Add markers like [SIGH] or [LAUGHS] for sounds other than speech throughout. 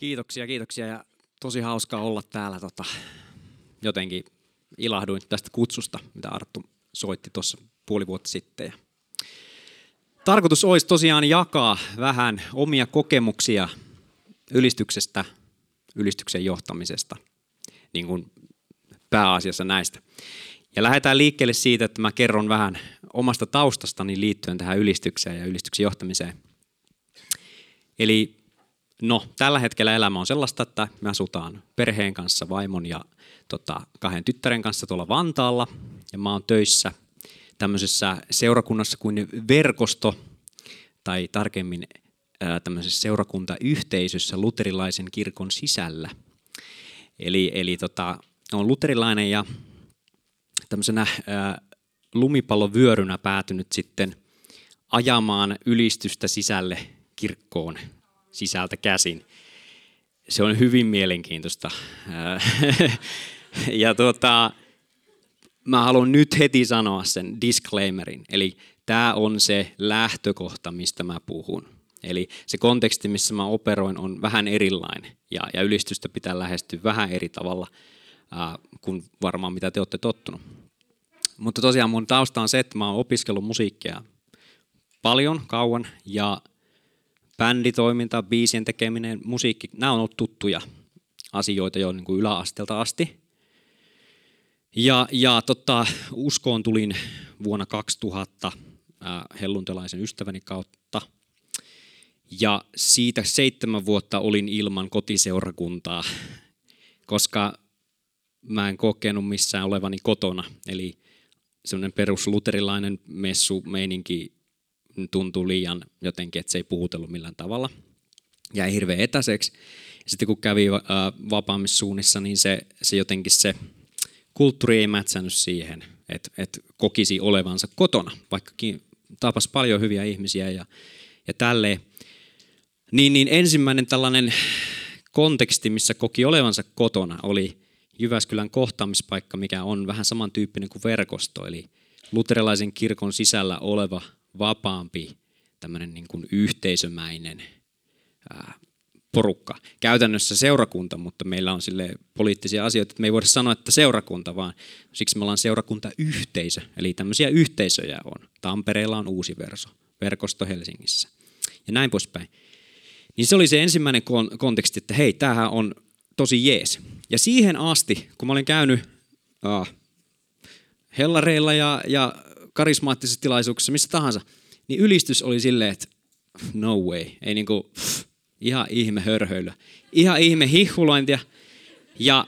Kiitoksia, kiitoksia ja tosi hauska olla täällä. Tota, jotenkin ilahduin tästä kutsusta, mitä Arttu soitti tuossa puoli vuotta sitten. Ja tarkoitus olisi tosiaan jakaa vähän omia kokemuksia ylistyksestä, ylistyksen johtamisesta, niin kuin pääasiassa näistä. Ja lähdetään liikkeelle siitä, että mä kerron vähän omasta taustastani liittyen tähän ylistykseen ja ylistyksen johtamiseen. Eli no, tällä hetkellä elämä on sellaista, että me asutaan perheen kanssa, vaimon ja tota, kahden tyttären kanssa tuolla Vantaalla. Ja mä oon töissä tämmöisessä seurakunnassa kuin verkosto, tai tarkemmin ää, tämmöisessä seurakuntayhteisössä luterilaisen kirkon sisällä. Eli, eli tota, on luterilainen ja tämmöisenä ää, lumipallovyörynä päätynyt sitten ajamaan ylistystä sisälle kirkkoon sisältä käsin. Se on hyvin mielenkiintoista. [LAUGHS] ja tuota, mä haluan nyt heti sanoa sen disclaimerin. Eli tämä on se lähtökohta, mistä mä puhun. Eli se konteksti, missä mä operoin, on vähän erilainen. Ja, ja ylistystä pitää lähestyä vähän eri tavalla ää, kuin varmaan mitä te olette tottunut. Mutta tosiaan mun tausta on se, että mä oon opiskellut musiikkia paljon, kauan, ja bänditoiminta, biisien tekeminen, musiikki, nämä on ollut tuttuja asioita jo niin kuin yläasteelta asti. Ja, ja tota, uskoon tulin vuonna 2000 äh, helluntelaisen ystäväni kautta. Ja siitä seitsemän vuotta olin ilman kotiseurakuntaa, koska mä en kokenut missään olevani kotona. Eli semmoinen perusluterilainen messu meininki tuntui liian jotenkin, että se ei puhutellut millään tavalla. Jäi hirveän etäiseksi. Sitten kun kävi äh, vapaamissuunnissa, niin se, se jotenkin se kulttuuri ei mätsännyt siihen, että, että kokisi olevansa kotona, vaikkakin tapas paljon hyviä ihmisiä ja, ja tälleen. Niin, niin ensimmäinen tällainen konteksti, missä koki olevansa kotona, oli Jyväskylän kohtaamispaikka, mikä on vähän samantyyppinen kuin verkosto, eli luterilaisen kirkon sisällä oleva vapaampi, tämmöinen niin kuin yhteisömäinen ää, porukka. Käytännössä seurakunta, mutta meillä on sille poliittisia asioita, että me ei voida sanoa, että seurakunta, vaan siksi me ollaan seurakuntayhteisö. Eli tämmöisiä yhteisöjä on. Tampereella on uusi verso, verkosto Helsingissä ja näin poispäin. Niin se oli se ensimmäinen konteksti, että hei, tämähän on tosi jees. Ja siihen asti, kun mä olin käynyt äh, hellareilla ja, ja karismaattisissa tilaisuuksissa, missä tahansa, niin ylistys oli silleen, että no way, ei niinku, pff, ihan ihme hörhöilyä. Ihan ihme hihulointia ja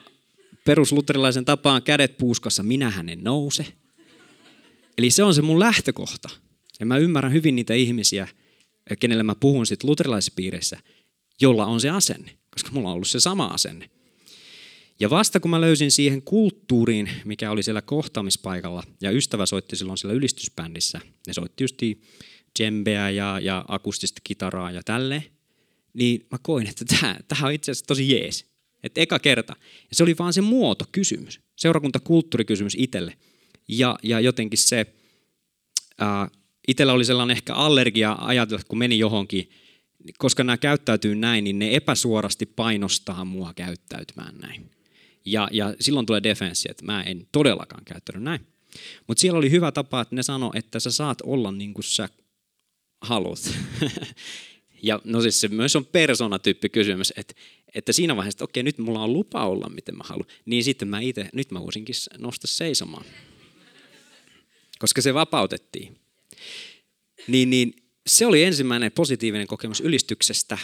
perusluterilaisen tapaan kädet puuskassa, minähän en nouse. Eli se on se mun lähtökohta. Ja mä ymmärrän hyvin niitä ihmisiä, kenelle mä puhun sitten luterilaisissa piireissä, jolla on se asenne, koska mulla on ollut se sama asenne. Ja vasta kun mä löysin siihen kulttuuriin, mikä oli siellä kohtaamispaikalla, ja ystävä soitti silloin siellä ylistysbändissä, ne soitti just djembeä ja, ja akustista kitaraa ja tälleen, niin mä koin, että tämä on itse asiassa tosi jees. Että eka kerta. Ja se oli vaan se muotokysymys, seurakuntakulttuurikysymys itselle. Ja, ja jotenkin se, ää, itsellä oli sellainen ehkä allergia ajatella, kun meni johonkin, koska nämä käyttäytyy näin, niin ne epäsuorasti painostaa mua käyttäytymään näin. Ja, ja silloin tulee defenssi, että mä en todellakaan käyttänyt näin. Mutta siellä oli hyvä tapa, että ne sano, että sä saat olla niin kuin sä haluat. [LAUGHS] ja no siis se myös on persoonatyyppi kysymys, että, että siinä vaiheessa, että okei, nyt mulla on lupa olla, miten mä haluan. Niin sitten mä itse, nyt mä voisinkin nostaa seisomaan. Koska se vapautettiin. Niin, niin se oli ensimmäinen positiivinen kokemus ylistyksestä.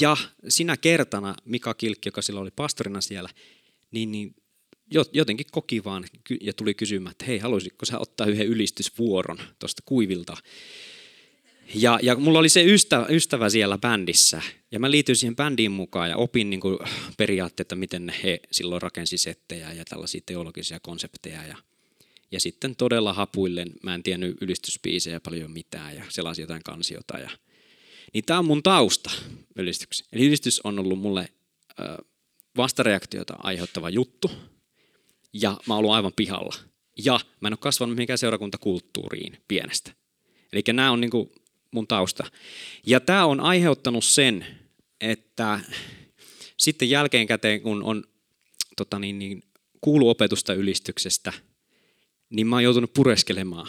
Ja sinä kertana Mika Kilkki, joka silloin oli pastorina siellä, niin, niin jotenkin koki vaan ja tuli kysymään, että hei, haluaisitko sä ottaa yhden ylistysvuoron tuosta kuivilta. Ja, ja mulla oli se ystävä, ystävä siellä bändissä, ja mä liityin siihen bändiin mukaan ja opin niin kuin periaatteita, miten he silloin rakensi settejä ja tällaisia teologisia konsepteja. Ja, ja sitten todella hapuillen, mä en tiennyt ylistyspiisejä paljon mitään ja sellaisia jotain kansiota. Ja, niin tämä on mun tausta ylistyksessä. Eli ylistys on ollut mulle vastareaktiota aiheuttava juttu. Ja mä oon ollut aivan pihalla. Ja mä en ole kasvanut mihinkään seurakuntakulttuuriin pienestä. Eli nämä on niinku mun tausta. Ja tämä on aiheuttanut sen, että sitten jälkeenkäteen, kun on tota niin, niin, kuulu opetusta ylistyksestä, niin mä oon joutunut pureskelemaan,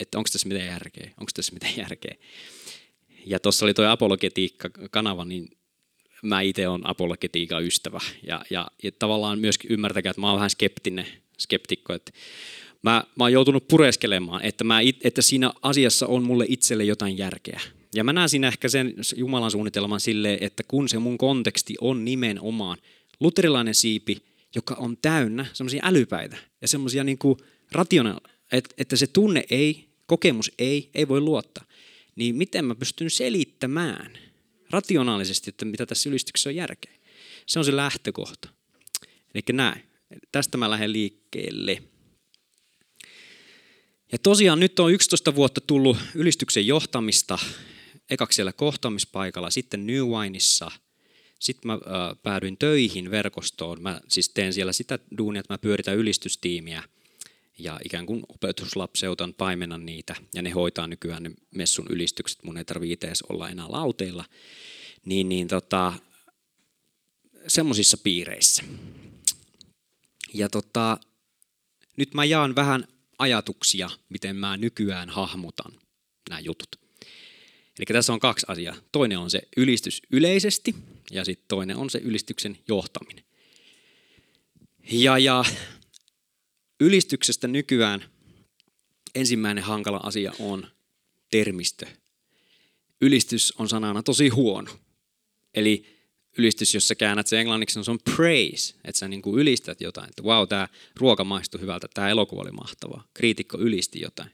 että onko tässä mitään järkeä, onko tässä mitään järkeä. Ja tuossa oli tuo apologetiikka-kanava, niin mä itse olen apologetiikan ystävä. Ja, ja, ja tavallaan myöskin ymmärtäkää, että mä oon vähän skeptinen, skeptikko, että mä, mä oon joutunut pureskelemaan, että, mä, että siinä asiassa on mulle itselle jotain järkeä. Ja mä näen siinä ehkä sen Jumalan suunnitelman silleen, että kun se mun konteksti on nimenomaan luterilainen siipi, joka on täynnä semmoisia älypäitä ja semmoisia niin rationaal, että, että se tunne ei, kokemus ei, ei voi luottaa. Niin miten mä pystyn selittämään rationaalisesti, että mitä tässä ylistyksessä on järkeä. Se on se lähtökohta. Eli näin. Tästä mä lähden liikkeelle. Ja tosiaan nyt on 11 vuotta tullut ylistyksen johtamista, ekaksi siellä kohtaamispaikalla, sitten New Wineissa. Sitten mä päädyin töihin verkostoon. Mä siis teen siellä sitä duunia, että mä pyöritän ylistystiimiä ja ikään kuin opetuslapseutan paimenan niitä. Ja ne hoitaa nykyään ne messun ylistykset. Mun ei tarvitse edes olla enää lauteilla. Niin, niin tota, semmoisissa piireissä. Ja tota, nyt mä jaan vähän ajatuksia, miten mä nykyään hahmotan nämä jutut. Eli tässä on kaksi asiaa. Toinen on se ylistys yleisesti ja sitten toinen on se ylistyksen johtaminen. Ja, ja ylistyksestä nykyään ensimmäinen hankala asia on termistö. Ylistys on sanana tosi huono. Eli ylistys, jos sä käännät se englanniksi, niin se on praise, että sä niin kuin ylistät jotain, että wow, tämä ruoka maistui hyvältä, tämä elokuva oli mahtavaa, kriitikko ylisti jotain.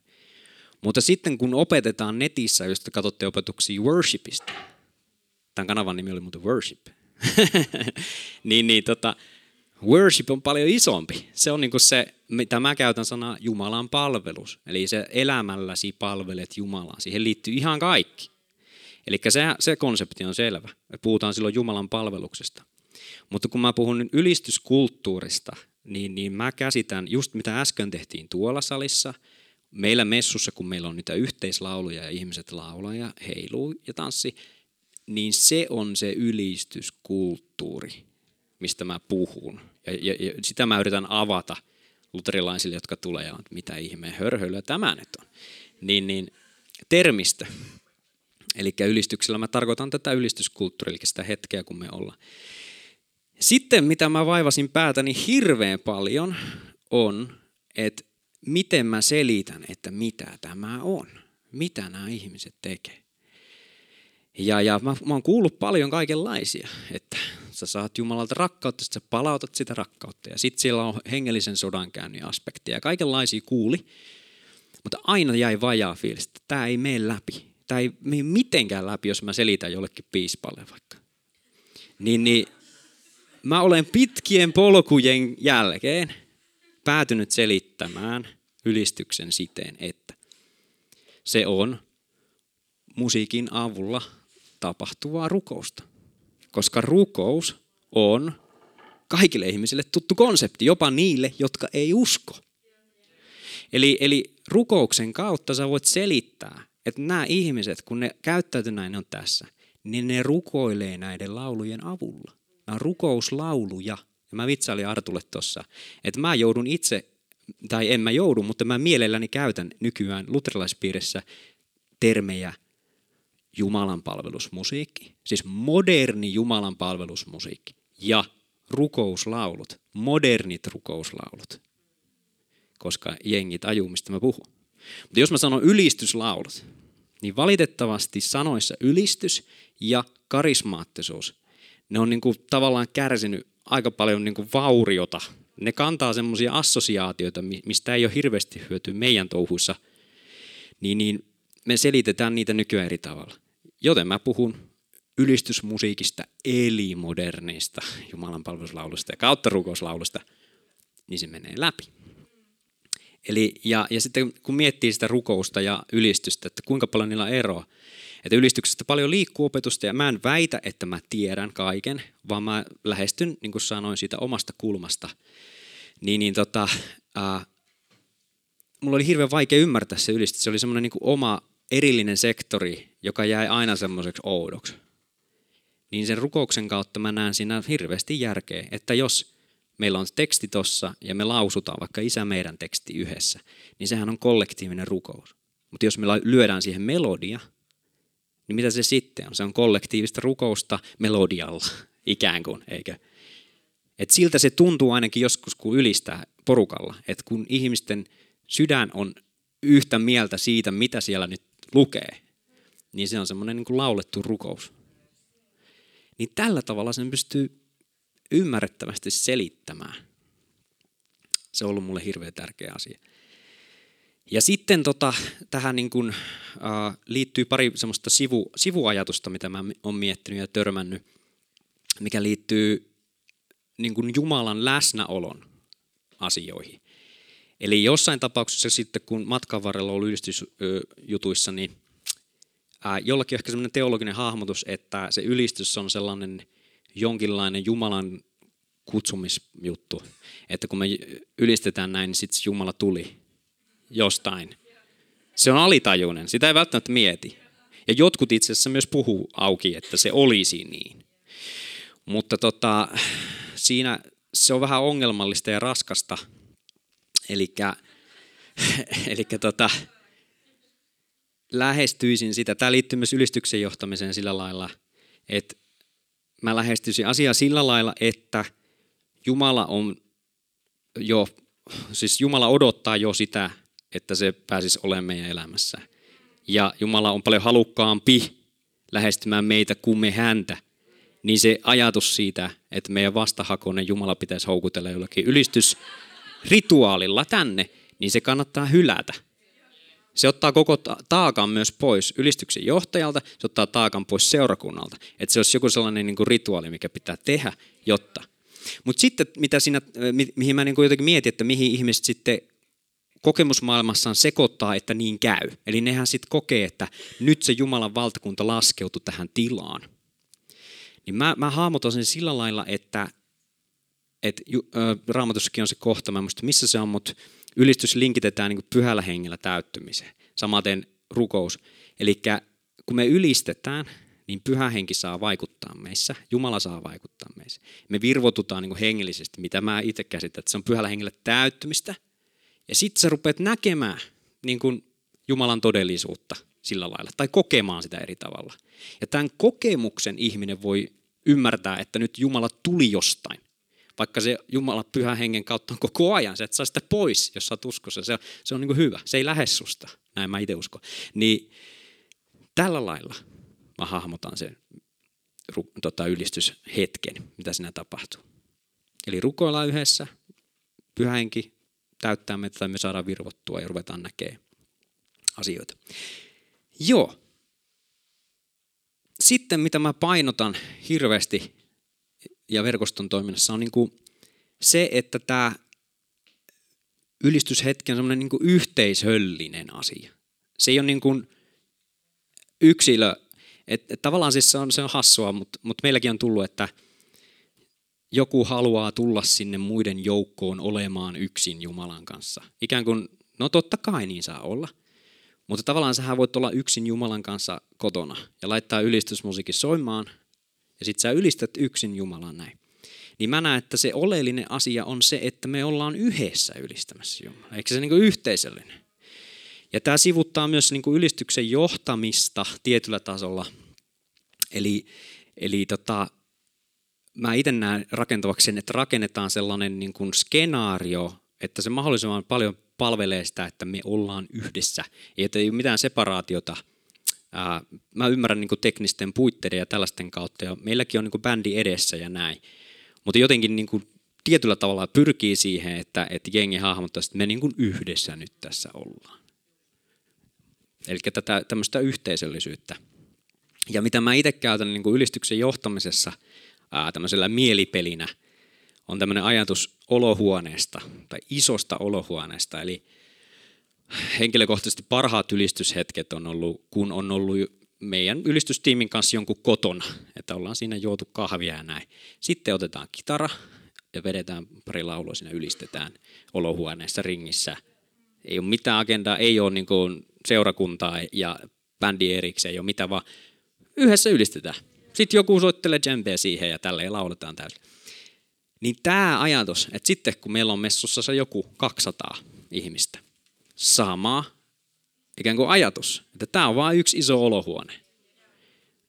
Mutta sitten kun opetetaan netissä, jos te katsotte opetuksia worshipista, tämän kanavan nimi oli muuten worship, [LAUGHS] niin, niin tota, worship on paljon isompi. Se on niin kuin se, mitä mä käytän sanaa Jumalan palvelus. Eli se elämälläsi palvelet Jumalaa. Siihen liittyy ihan kaikki. Eli se, se konsepti on selvä. Me puhutaan silloin Jumalan palveluksesta. Mutta kun mä puhun ylistyskulttuurista, niin, niin mä käsitän just mitä äsken tehtiin tuolla salissa, meillä messussa, kun meillä on niitä yhteislauluja ja ihmiset laulaa ja heiluu ja tanssi, niin se on se ylistyskulttuuri, mistä mä puhun. Ja, ja, ja sitä mä yritän avata luterilaisille, jotka tulee että mitä ihmeen hörhöilyä tämä nyt on. Niin, niin termistö. Eli ylistyksellä mä tarkoitan tätä ylistyskulttuuria, eli sitä hetkeä, kun me ollaan. Sitten mitä mä vaivasin päätäni hirveän paljon on, että miten mä selitän, että mitä tämä on. Mitä nämä ihmiset tekee. Ja, ja mä, mä oon kuullut paljon kaikenlaisia, että sä saat Jumalalta rakkautta, sitten sä palautat sitä rakkautta. Ja sitten siellä on hengellisen sodankäynnin aspekteja. Kaikenlaisia kuuli, mutta aina jäi vajaa fiilis, että tämä ei mene läpi tämä ei mene mitenkään läpi, jos mä selitän jollekin piispalle vaikka. Niin, niin mä olen pitkien polkujen jälkeen päätynyt selittämään ylistyksen siten, että se on musiikin avulla tapahtuvaa rukousta. Koska rukous on kaikille ihmisille tuttu konsepti, jopa niille, jotka ei usko. Eli, eli rukouksen kautta sä voit selittää, että nämä ihmiset, kun ne käyttäytyy näin, ne on tässä, niin ne rukoilee näiden laulujen avulla. Nämä on rukouslauluja. Ja mä vitsailin Artulle tuossa, että mä joudun itse, tai en mä joudu, mutta mä mielelläni käytän nykyään luterilaispiirissä termejä Jumalan palvelusmusiikki, siis moderni Jumalan palvelusmusiikki ja rukouslaulut, modernit rukouslaulut, koska jengit ajuu, mistä mä puhun. Mutta jos mä sanon ylistyslaulut, niin valitettavasti sanoissa ylistys ja karismaattisuus, ne on niin kuin tavallaan kärsinyt aika paljon niin kuin vauriota. Ne kantaa semmoisia assosiaatioita, mistä ei ole hirveästi hyötyä meidän touhuissa, niin, niin me selitetään niitä nykyään eri tavalla. Joten mä puhun ylistysmusiikista eli modernista Jumalan palveluslaulusta ja kautta rukouslaulusta, niin se menee läpi. Eli, ja, ja sitten kun miettii sitä rukousta ja ylistystä, että kuinka paljon niillä on eroa, että ylistyksestä paljon liikkuu opetusta ja mä en väitä, että mä tiedän kaiken, vaan mä lähestyn, niin kuin sanoin, siitä omasta kulmasta. Niin, niin tota, ää, mulla oli hirveän vaikea ymmärtää se ylistys. Se oli semmoinen niin oma erillinen sektori, joka jäi aina semmoiseksi oudoksi. niin sen rukouksen kautta mä näen siinä hirveästi järkeä, että jos meillä on teksti tossa ja me lausutaan vaikka isä meidän teksti yhdessä, niin sehän on kollektiivinen rukous. Mutta jos me lyödään siihen melodia, niin mitä se sitten on? Se on kollektiivista rukousta melodialla, [LAUGHS] ikään kuin, eikö? Et siltä se tuntuu ainakin joskus, kun ylistää porukalla, että kun ihmisten sydän on yhtä mieltä siitä, mitä siellä nyt lukee, niin se on semmoinen niin kuin laulettu rukous. Niin tällä tavalla sen pystyy ymmärrettävästi selittämään. Se on ollut mulle hirveän tärkeä asia. Ja sitten tota, tähän niin kuin, äh, liittyy pari semmoista sivu, sivuajatusta, mitä mä oon miettinyt ja törmännyt, mikä liittyy niin kuin Jumalan läsnäolon asioihin. Eli jossain tapauksessa sitten, kun matkan varrella on ylistysjutuissa, niin jollakin ehkä sellainen teologinen hahmotus, että se ylistys on sellainen jonkinlainen Jumalan kutsumisjuttu. Että kun me ylistetään näin, niin sitten Jumala tuli jostain. Se on alitajuinen, sitä ei välttämättä mieti. Ja jotkut itse asiassa myös puhuu auki, että se olisi niin. Mutta tota, siinä se on vähän ongelmallista ja raskasta. Eli [LAUGHS] tota, lähestyisin sitä. Tämä liittyy myös ylistyksen johtamiseen sillä lailla, että mä lähestyisin asiaa sillä lailla, että Jumala on jo, siis Jumala odottaa jo sitä, että se pääsisi olemaan meidän elämässä. Ja Jumala on paljon halukkaampi lähestymään meitä kuin me häntä. Niin se ajatus siitä, että meidän vastahakoinen Jumala pitäisi houkutella jollakin ylistysrituaalilla tänne, niin se kannattaa hylätä. Se ottaa koko taakan myös pois ylistyksen johtajalta, se ottaa taakan pois seurakunnalta. Että se olisi joku sellainen niin kuin rituaali, mikä pitää tehdä, jotta. Mutta sitten, mitä siinä, mihin mä niin kuin jotenkin mietin, että mihin ihmiset sitten kokemusmaailmassaan sekoittaa, että niin käy. Eli nehän sitten kokee, että nyt se Jumalan valtakunta laskeutui tähän tilaan. Niin mä, mä hahmotan sen sillä lailla, että, että äh, raamatussakin on se kohta, mä muista missä se on, mutta ylistys linkitetään niin pyhällä hengellä täyttymiseen. Samaten rukous. Eli kun me ylistetään, niin pyhä henki saa vaikuttaa meissä, Jumala saa vaikuttaa meissä. Me virvotutaan niin hengellisesti, mitä mä itse käsitän, että se on pyhällä hengellä täyttymistä. Ja sitten sä rupeat näkemään niin kuin Jumalan todellisuutta sillä lailla, tai kokemaan sitä eri tavalla. Ja tämän kokemuksen ihminen voi ymmärtää, että nyt Jumala tuli jostain vaikka se Jumala pyhän hengen kautta on koko ajan, se et saa sitä pois, jos sä oot uskossa. Se, se on niin kuin hyvä, se ei lähde susta, näin mä itse uskon. Niin tällä lailla mä hahmotan sen tota, ylistyshetken, mitä siinä tapahtuu. Eli rukoillaan yhdessä, pyhä henki täyttää meitä tai me saadaan virvottua ja ruvetaan näkemään asioita. Joo. Sitten mitä mä painotan hirveästi ja verkoston toiminnassa on niin kuin se, että tämä ylistyshetki on semmoinen niin yhteishöllinen asia. Se ei ole niin kuin yksilö, että et tavallaan siis se on, se on hassua, mutta, mutta meilläkin on tullut, että joku haluaa tulla sinne muiden joukkoon olemaan yksin Jumalan kanssa. Ikään kuin, no totta kai niin saa olla. Mutta tavallaan sähän voit olla yksin Jumalan kanssa kotona ja laittaa ylistysmusiikin soimaan ja sit sä ylistät yksin Jumalan näin. Niin mä näen, että se oleellinen asia on se, että me ollaan yhdessä ylistämässä Jumalaa. Eikö se niin kuin yhteisöllinen? Ja tämä sivuttaa myös niin kuin ylistyksen johtamista tietyllä tasolla. Eli, eli tota, mä itse näen rakentavaksi sen, että rakennetaan sellainen niin kuin skenaario, että se mahdollisimman paljon palvelee sitä, että me ollaan yhdessä. Että ei ole mitään separaatiota – ää, mä ymmärrän niin teknisten puitteiden ja tällaisten kautta, ja meilläkin on niin bändi edessä ja näin. Mutta jotenkin niin kuin tietyllä tavalla pyrkii siihen, että, että jengi hahmottaa, että me niin kuin yhdessä nyt tässä ollaan. Eli tätä tämmöistä yhteisöllisyyttä. Ja mitä mä itse käytän niin kuin ylistyksen johtamisessa ää, tämmöisellä mielipelinä, on tämmöinen ajatus olohuoneesta tai isosta olohuoneesta. Eli henkilökohtaisesti parhaat ylistyshetket on ollut, kun on ollut meidän ylistystiimin kanssa jonkun kotona, että ollaan siinä juotu kahvia ja näin. Sitten otetaan kitara ja vedetään pari laulua siinä ylistetään olohuoneessa ringissä. Ei ole mitään agendaa, ei ole niin seurakuntaa ja bändi erikseen, ei ole mitään, vaan yhdessä ylistetään. Sitten joku soittelee djembeä siihen ja tälleen lauletaan täysin. Niin tämä ajatus, että sitten kun meillä on messussa se joku 200 ihmistä, sama ikään kuin ajatus, että tämä on vain yksi iso olohuone.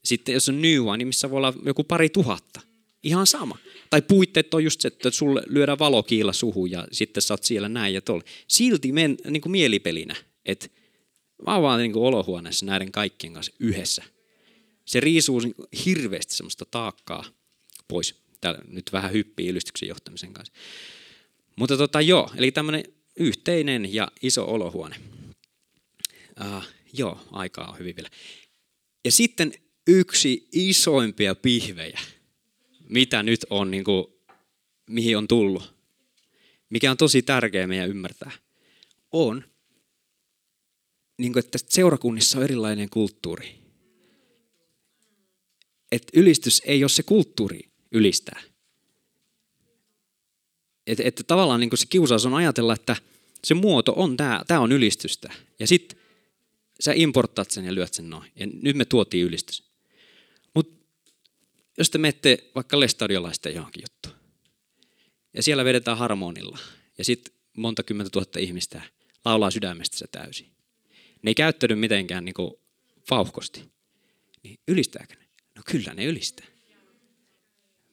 Sitten jos on New One, niin missä voi olla joku pari tuhatta. Ihan sama. Tai puitteet on just se, että sulle lyödään valokiila suhun ja sitten sä oot siellä näin ja tuolla. Silti men, niin kuin mielipelinä, että mä oon vaan niin kuin olohuoneessa näiden kaikkien kanssa yhdessä. Se riisuu hirveästi semmoista taakkaa pois. Täällä nyt vähän hyppii ylistyksen johtamisen kanssa. Mutta tota joo, eli tämmöinen yhteinen ja iso olohuone. Uh, joo, aikaa on hyvin vielä. Ja sitten yksi isoimpia pihvejä, mitä nyt on, niin kuin, mihin on tullut, mikä on tosi tärkeää meidän ymmärtää, on, niin kuin, että seurakunnissa on erilainen kulttuuri. Että ylistys ei ole se kulttuuri ylistää. Että, että tavallaan niin se kiusaus on ajatella, että se muoto on tämä, tämä on ylistystä. Ja sitten sä importtaat sen ja lyöt sen noin. Ja nyt me tuotiin ylistys. Mutta jos te menette vaikka lestadiolaisten johonkin juttuun, ja siellä vedetään harmonilla, ja sitten monta kymmentä tuhatta ihmistä laulaa sydämestä se täysin. Ne ei käyttäydy mitenkään niin kuin vauhkosti. Niin ylistääkö ne? No kyllä ne ylistää.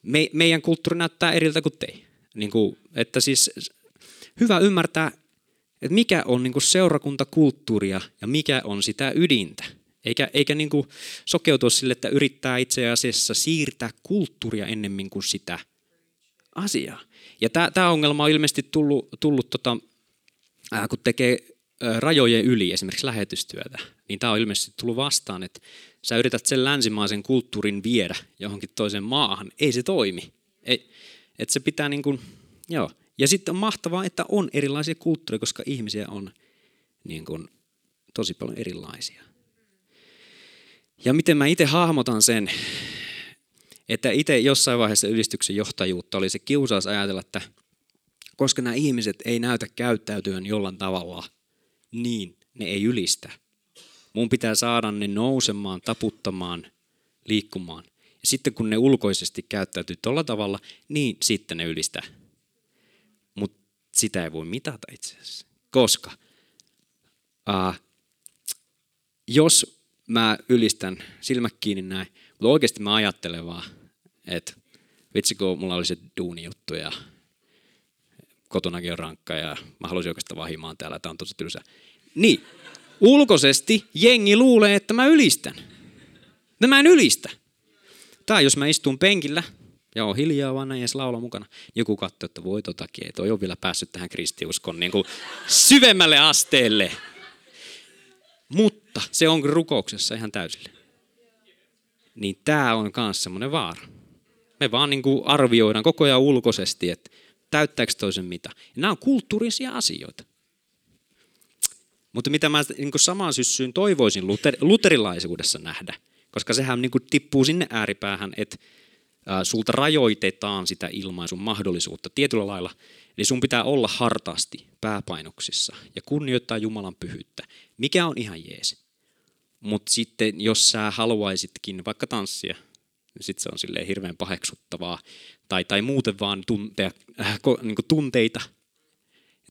Me, meidän kulttuuri näyttää eriltä kuin te. Niin kuin, että siis hyvä ymmärtää, että mikä on niin kuin seurakuntakulttuuria ja mikä on sitä ydintä. Eikä, eikä niin kuin sokeutua sille, että yrittää itse asiassa siirtää kulttuuria ennemmin kuin sitä asiaa. Ja tämä ongelma on ilmeisesti tullut, tullut tota, ää, kun tekee rajojen yli esimerkiksi lähetystyötä, niin tämä on ilmeisesti tullut vastaan, että sä yrität sen länsimaisen kulttuurin viedä johonkin toiseen maahan. Ei se toimi. Ei, että se pitää niin kuin, joo. Ja sitten on mahtavaa, että on erilaisia kulttuureja, koska ihmisiä on niin kuin, tosi paljon erilaisia. Ja miten mä itse hahmotan sen, että itse jossain vaiheessa ylistyksen johtajuutta oli se kiusaus ajatella, että koska nämä ihmiset ei näytä käyttäytyön jollain tavalla, niin ne ei ylistä. Mun pitää saada ne nousemaan, taputtamaan, liikkumaan. Sitten kun ne ulkoisesti käyttäytyy tuolla tavalla, niin sitten ne ylistää. Mutta sitä ei voi mitata itse asiassa. Koska uh, jos mä ylistän silmät kiinni näin, mutta oikeasti mä ajattelen vaan, että vitsi kun mulla oli se duunijuttu ja kotonakin on rankka ja mä haluaisin oikeastaan vahimaan täällä, tämä on tosi tylsä. Niin, ulkoisesti jengi luulee, että mä ylistän. Mä en ylistä. Tai jos mä istun penkillä ja on hiljaa vaan näin edes laula mukana, joku katsoo, että voi totakin, ei toi ole vielä päässyt tähän kristiuskon niin kuin syvemmälle asteelle. Mutta se on rukouksessa ihan täysille. Niin tämä on myös semmoinen vaara. Me vaan niin kuin arvioidaan koko ajan ulkoisesti, että täyttääkö toisen mitä. Ja nämä on kulttuurisia asioita. Mutta mitä mä niin samaan syssyyn toivoisin luter, luterilaisuudessa nähdä, koska sehän niin tippuu sinne ääripäähän, että sulta rajoitetaan sitä ilmaisun mahdollisuutta tietyllä lailla. Eli sun pitää olla hartaasti pääpainoksissa ja kunnioittaa Jumalan pyhyyttä, mikä on ihan jees. Mutta sitten jos sä haluaisitkin vaikka tanssia, niin sitten se on silleen hirveän paheksuttavaa. Tai, tai muuten vaan tuntea, äh, niin tunteita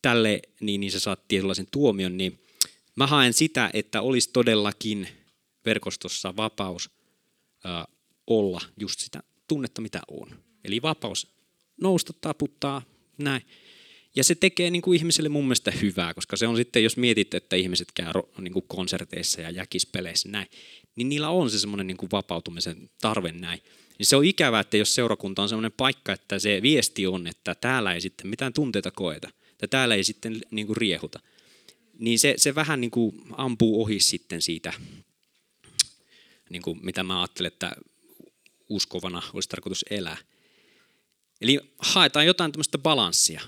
tälle, niin, niin sä saat tietynlaisen tuomion. Niin Mä haen sitä, että olisi todellakin verkostossa vapaus ää, olla just sitä tunnetta, mitä on. Eli vapaus nousta, taputtaa, näin. Ja se tekee niin kuin ihmiselle mun mielestä hyvää, koska se on sitten, jos mietit, että ihmiset käy niin kuin konserteissa ja jäkispeleissä näin, niin niillä on se semmoinen niin kuin vapautumisen tarve näin. Niin se on ikävää, että jos seurakunta on semmoinen paikka, että se viesti on, että täällä ei sitten mitään tunteita koeta, että täällä ei sitten niin kuin riehuta niin se, se vähän niin kuin ampuu ohi sitten siitä, niin kuin mitä mä ajattelen, että uskovana olisi tarkoitus elää. Eli haetaan jotain tämmöistä balanssia.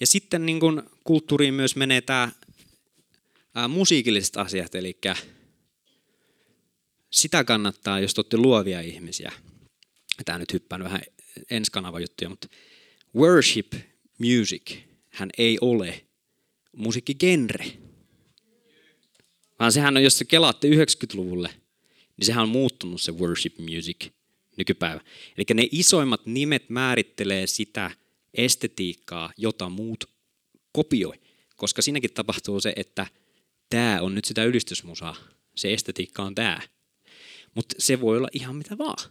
Ja sitten niin kuin kulttuuriin myös menee tämä ää, musiikilliset asiat, eli sitä kannattaa, jos te olette luovia ihmisiä. Tämä nyt hyppään vähän ensi kanava juttuja, mutta worship music hän ei ole musiikkigenre. Vaan sehän on, jos se kelaatte 90-luvulle, niin sehän on muuttunut se worship music nykypäivä. Eli ne isoimmat nimet määrittelee sitä estetiikkaa, jota muut kopioi. Koska siinäkin tapahtuu se, että tämä on nyt sitä ylistysmusaa. Se estetiikka on tämä. Mutta se voi olla ihan mitä vaan.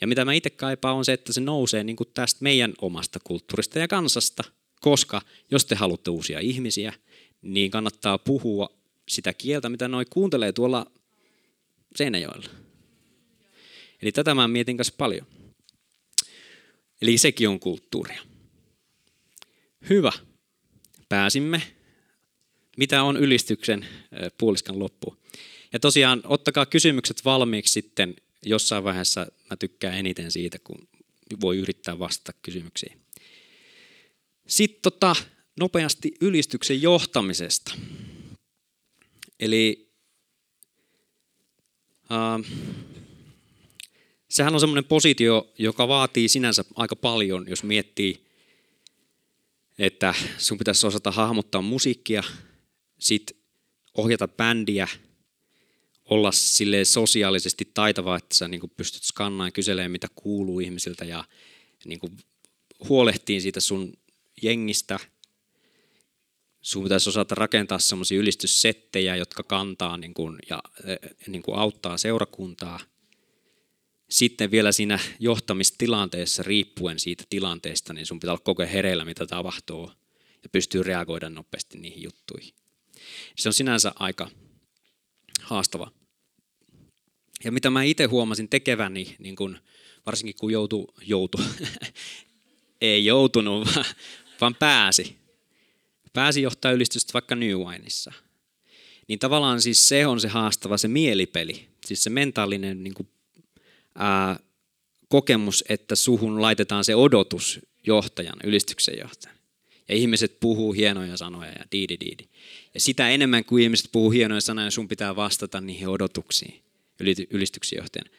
Ja mitä mä itse kaipaan on se, että se nousee niin kuin tästä meidän omasta kulttuurista ja kansasta. Koska jos te haluatte uusia ihmisiä, niin kannattaa puhua sitä kieltä, mitä noi kuuntelee tuolla Seinäjoella. Eli tätä mä mietin kanssa paljon. Eli sekin on kulttuuria. Hyvä. Pääsimme. Mitä on ylistyksen puoliskan loppu? Ja tosiaan ottakaa kysymykset valmiiksi sitten jossain vaiheessa. Mä tykkään eniten siitä, kun voi yrittää vastata kysymyksiin. Sitten tota, nopeasti ylistyksen johtamisesta. Eli äh, sehän on semmoinen positio, joka vaatii sinänsä aika paljon, jos miettii, että sun pitäisi osata hahmottaa musiikkia, sit ohjata bändiä, olla sille sosiaalisesti taitava, että sä niin pystyt skannaamaan ja kyselemään, mitä kuuluu ihmisiltä ja niin huolehtiin siitä sun jengistä. Sun pitäisi osata rakentaa semmoisia ylistyssettejä, jotka kantaa niin kuin, ja niin kuin auttaa seurakuntaa – sitten vielä siinä johtamistilanteessa, riippuen siitä tilanteesta, niin sun pitää olla koko ajan hereillä, mitä tapahtuu, ja pystyy reagoida nopeasti niihin juttuihin. Se on sinänsä aika haastava. Ja mitä mä itse huomasin tekeväni, niin kun, varsinkin kun joutu, joutu [LAUGHS] ei joutunut, vaan, vaan pääsi. Pääsi johtaa ylistystä vaikka New Wineissa. Niin tavallaan siis se on se haastava, se mielipeli, siis se mentaalinen niin kuin ää, kokemus, että suhun laitetaan se odotus johtajan, ylistyksen johtajan. Ja ihmiset puhuu hienoja sanoja ja diidi diidi. Ja sitä enemmän kuin ihmiset puhuu hienoja sanoja, sun pitää vastata niihin odotuksiin ylistyksen johtajan.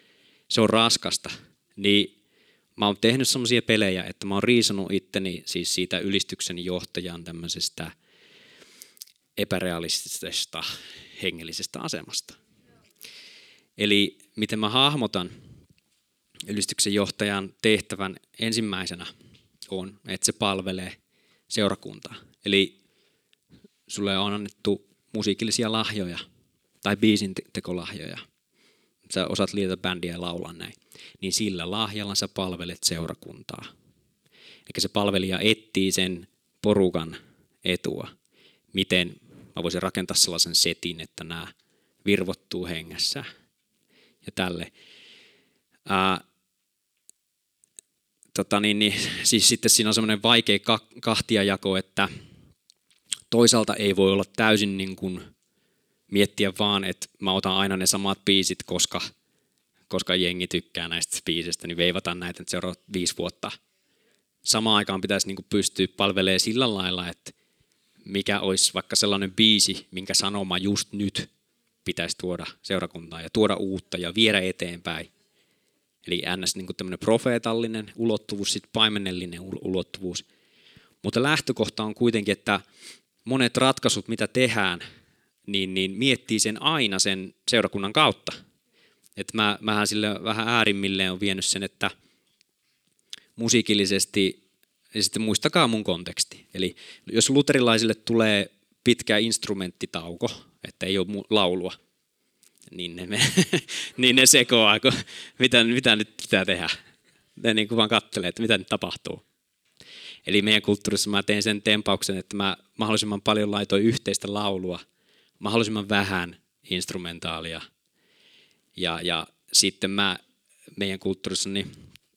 Se on raskasta. Niin mä oon tehnyt semmoisia pelejä, että mä oon riisonut itteni siis siitä ylistyksen johtajan tämmöisestä epärealistisesta hengellisestä asemasta. Eli miten mä hahmotan ylistyksen johtajan tehtävän ensimmäisenä on, että se palvelee seurakuntaa. Eli sulle on annettu musiikillisia lahjoja tai biisin tekolahjoja. Sä osaat liitä bändiä ja laulaa näin. Niin sillä lahjalla sä palvelet seurakuntaa. Eli se palvelija etsii sen porukan etua. Miten mä voisin rakentaa sellaisen setin, että nämä virvottuu hengessä ja tälle. Ää, tota niin, niin, siis sitten siinä on semmoinen vaikea kahtiajako, että toisaalta ei voi olla täysin niin kuin miettiä vaan, että mä otan aina ne samat biisit, koska, koska jengi tykkää näistä biisistä, niin veivataan näitä seuraavat viisi vuotta. Samaan aikaan pitäisi niin kuin pystyä palvelemaan sillä lailla, että mikä olisi vaikka sellainen biisi, minkä sanoma just nyt pitäisi tuoda seurakuntaan ja tuoda uutta ja viedä eteenpäin. Eli ns. Niin tämmöinen profeetallinen ulottuvuus, sitten paimenellinen ulottuvuus. Mutta lähtökohta on kuitenkin, että monet ratkaisut, mitä tehdään, niin, niin miettii sen aina sen seurakunnan kautta. Että mä, mähän sille vähän äärimmilleen on vienyt sen, että musiikillisesti, ja sitten muistakaa mun konteksti. Eli jos luterilaisille tulee pitkä instrumenttitauko, että ei ole laulua, niin ne, me, [LAUGHS] niin ne sekoaa, kun mitä, mitä nyt pitää tehdä. Ne niin kuin vaan katselee, että mitä nyt tapahtuu. Eli meidän kulttuurissa mä tein sen tempauksen, että mä mahdollisimman paljon laitoin yhteistä laulua, mahdollisimman vähän instrumentaalia. Ja, ja sitten mä meidän kulttuurissa, niin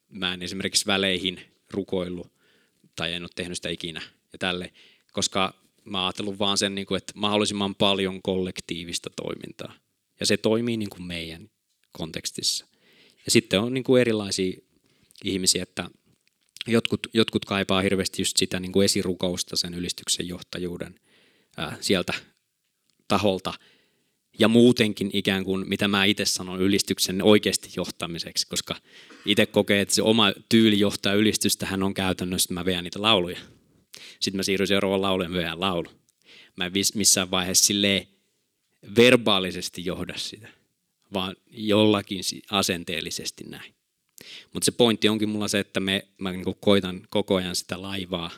mä en esimerkiksi väleihin rukoillut tai en ole tehnyt sitä ikinä ja tälle, koska mä ajatellut vaan sen, niin kuin, että mahdollisimman paljon kollektiivista toimintaa. Ja se toimii niin kuin meidän kontekstissa. Ja sitten on niin kuin erilaisia ihmisiä, että jotkut, jotkut kaipaa hirveästi just sitä niin kuin esirukousta sen ylistyksen johtajuuden ää, sieltä taholta. Ja muutenkin ikään kuin, mitä mä itse sanon ylistyksen oikeasti johtamiseksi, koska itse kokee, että se oma tyyli johtaa ylistystä, hän on käytännössä, että mä veän niitä lauluja. Sitten mä siirryn seuraavaan lauluun ja veän laulu. Mä en missään vaiheessa silleen verbaalisesti johda sitä, vaan jollakin asenteellisesti näin. Mutta se pointti onkin mulla se, että me, mä niin koitan koko ajan sitä laivaa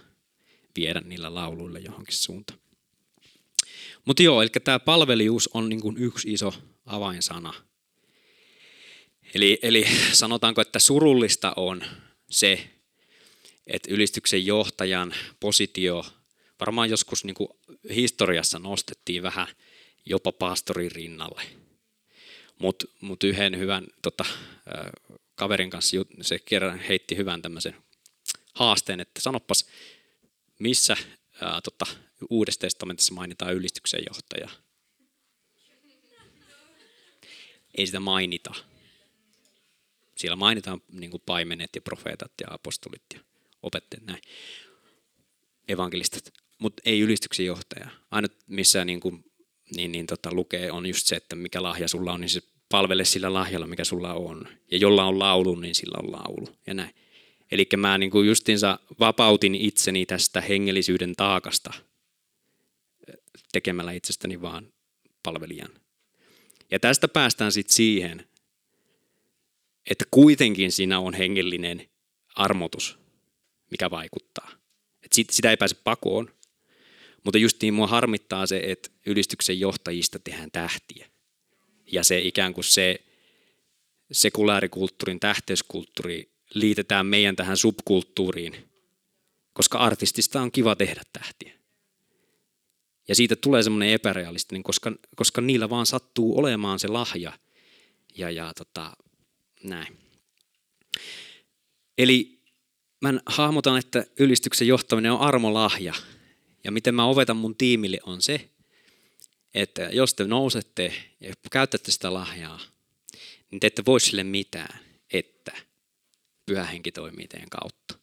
viedä niillä lauluilla johonkin suuntaan. Mutta joo, eli tämä palvelijuus on niin kuin yksi iso avainsana. Eli, eli sanotaanko, että surullista on se, että ylistyksen johtajan positio varmaan joskus niin kuin historiassa nostettiin vähän jopa pastorin rinnalle. Mutta mut yhden hyvän tota, kaverin kanssa se kerran heitti hyvän tämmöisen haasteen, että sanopas, missä ää, tota, Uudessa testamentissa mainitaan ylistyksen johtaja. Ei sitä mainita. Siellä mainitaan niin kuin paimenet ja profeetat ja apostolit ja opettajat näin. Evankelistat. Mutta ei ylistyksen johtaja. Ainut missä niin kuin, niin, niin, tota, lukee on just se, että mikä lahja sulla on, niin se palvele sillä lahjalla, mikä sulla on. Ja jolla on laulu, niin sillä on laulu. Ja näin. Eli mä niin kuin justinsa vapautin itseni tästä hengellisyyden taakasta tekemällä itsestäni vaan palvelijan. Ja tästä päästään sitten siihen, että kuitenkin siinä on hengellinen armotus, mikä vaikuttaa. Et sit, sitä ei pääse pakoon, mutta just niin mua harmittaa se, että ylistyksen johtajista tehdään tähtiä. Ja se ikään kuin se sekulaarikulttuurin, tähteyskulttuuri liitetään meidän tähän subkulttuuriin, koska artistista on kiva tehdä tähtiä. Ja siitä tulee semmoinen epärealistinen, koska, koska niillä vaan sattuu olemaan se lahja. Ja, ja tota, näin. Eli mä hahmotan, että ylistyksen johtaminen on armolahja. Ja miten mä ovetan mun tiimille on se, että jos te nousette ja käytätte sitä lahjaa, niin te ette voi sille mitään, että pyhä henki toimii teidän kautta.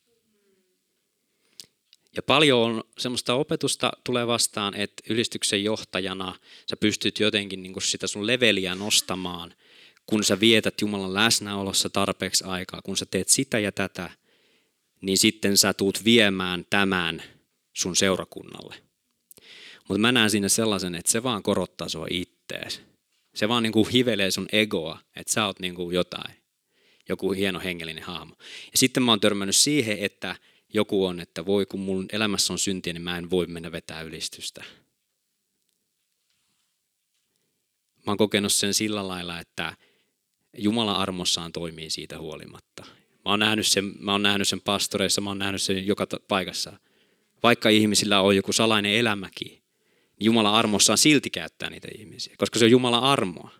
Ja paljon on semmoista opetusta tulee vastaan, että ylistyksen johtajana sä pystyt jotenkin niin sitä sun leveliä nostamaan, kun sä vietät Jumalan läsnäolossa tarpeeksi aikaa, kun sä teet sitä ja tätä, niin sitten sä tuut viemään tämän sun seurakunnalle. Mutta mä näen siinä sellaisen, että se vaan korottaa sua ittees. Se vaan niin kuin hivelee sun egoa, että sä oot niin kuin jotain, joku hieno hengellinen hahmo. Ja sitten mä oon törmännyt siihen, että joku on, että voi kun mun elämässä on syntiä, niin mä en voi mennä vetää ylistystä. Mä oon kokenut sen sillä lailla, että Jumala armossaan toimii siitä huolimatta. Mä oon nähnyt sen, mä oon nähnyt sen pastoreissa, mä oon nähnyt sen joka paikassa. Vaikka ihmisillä on joku salainen elämäkin, niin Jumala armossaan silti käyttää niitä ihmisiä, koska se on Jumala armoa.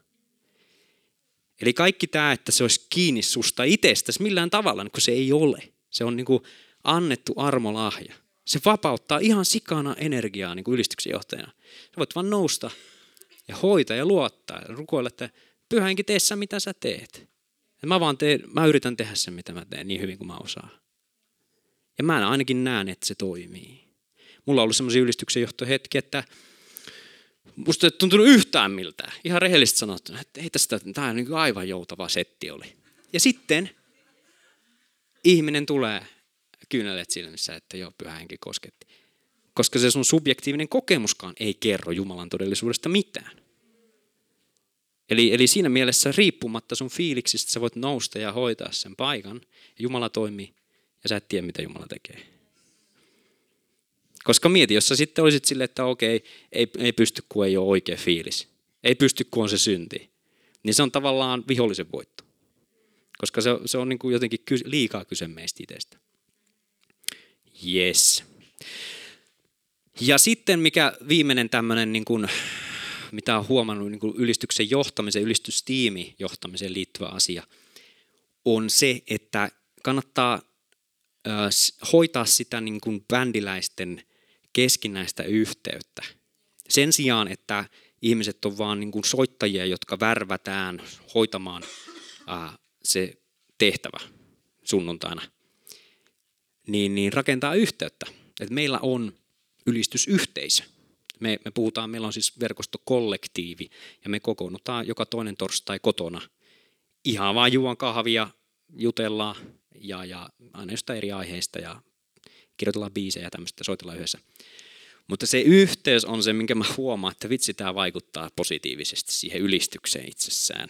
Eli kaikki tämä, että se olisi kiinni susta itsestäsi millään tavalla, kun se ei ole. Se on niin kuin annettu armolahja. Se vapauttaa ihan sikana energiaa niin kuin ylistyksen johtajana. Sä voit vaan nousta ja hoitaa ja luottaa ja rukoilla, että pyhänkin tee sä, mitä sä teet. Ja mä vaan teen, mä yritän tehdä sen, mitä mä teen niin hyvin kuin mä osaan. Ja mä ainakin näen, että se toimii. Mulla on ollut semmoisia ylistyksen johtohetkiä, että musta ei tuntunut yhtään miltään. Ihan rehellisesti sanottuna, että ei tästä, tämä niin aivan joutava setti oli. Ja sitten ihminen tulee kyynelet silmissä, että joo, pyhä henki kosketti. Koska se sun subjektiivinen kokemuskaan ei kerro Jumalan todellisuudesta mitään. Eli, eli siinä mielessä riippumatta sun fiiliksistä sä voit nousta ja hoitaa sen paikan. Ja Jumala toimii ja sä et tiedä, mitä Jumala tekee. Koska mieti, jos sä sitten olisit silleen, että okei, ei, ei pysty, kun ei ole oikea fiilis. Ei pysty, kun on se synti. Niin se on tavallaan vihollisen voitto. Koska se, se on niin kuin jotenkin liikaa kyse meistä itsestä. Yes. Ja sitten mikä viimeinen tämmöinen, niin kuin, mitä on huomannut niin kuin ylistyksen johtamisen, ylistystiimi johtamiseen liittyvä asia, on se, että kannattaa hoitaa sitä niin kuin bändiläisten keskinäistä yhteyttä. Sen sijaan, että ihmiset on vaan niin kuin soittajia, jotka värvätään hoitamaan se tehtävä sunnuntaina – niin, niin rakentaa yhteyttä. Et meillä on ylistysyhteisö. Me, me puhutaan, meillä on siis verkostokollektiivi ja me kokoonnutaan joka toinen torstai kotona. Ihan vaan juon kahvia, jutellaan ja, ja aina jostain eri aiheista ja kirjoitellaan biisejä ja tämmöistä, soitellaan yhdessä. Mutta se yhteys on se, minkä mä huomaan, että vitsi, tämä vaikuttaa positiivisesti siihen ylistykseen itsessään.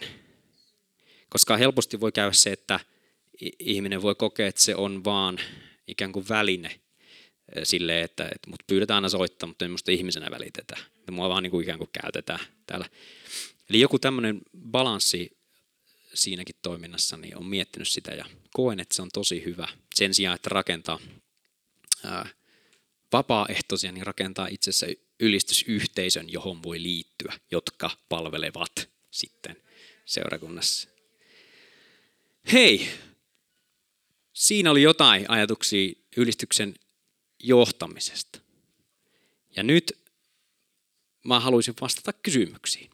Koska helposti voi käydä se, että ihminen voi kokea, että se on vaan ikään kuin väline sille, että, että mut pyydetään aina soittaa, mutta ei musta ihmisenä välitetä. Ja mua vaan niin kuin ikään kuin käytetään täällä. Eli joku tämmöinen balanssi siinäkin toiminnassa niin on miettinyt sitä ja koen, että se on tosi hyvä. Sen sijaan, että rakentaa ää, vapaaehtoisia, niin rakentaa itsessä ylistysyhteisön, johon voi liittyä, jotka palvelevat sitten seurakunnassa. Hei, siinä oli jotain ajatuksia ylistyksen johtamisesta. Ja nyt mä haluaisin vastata kysymyksiin.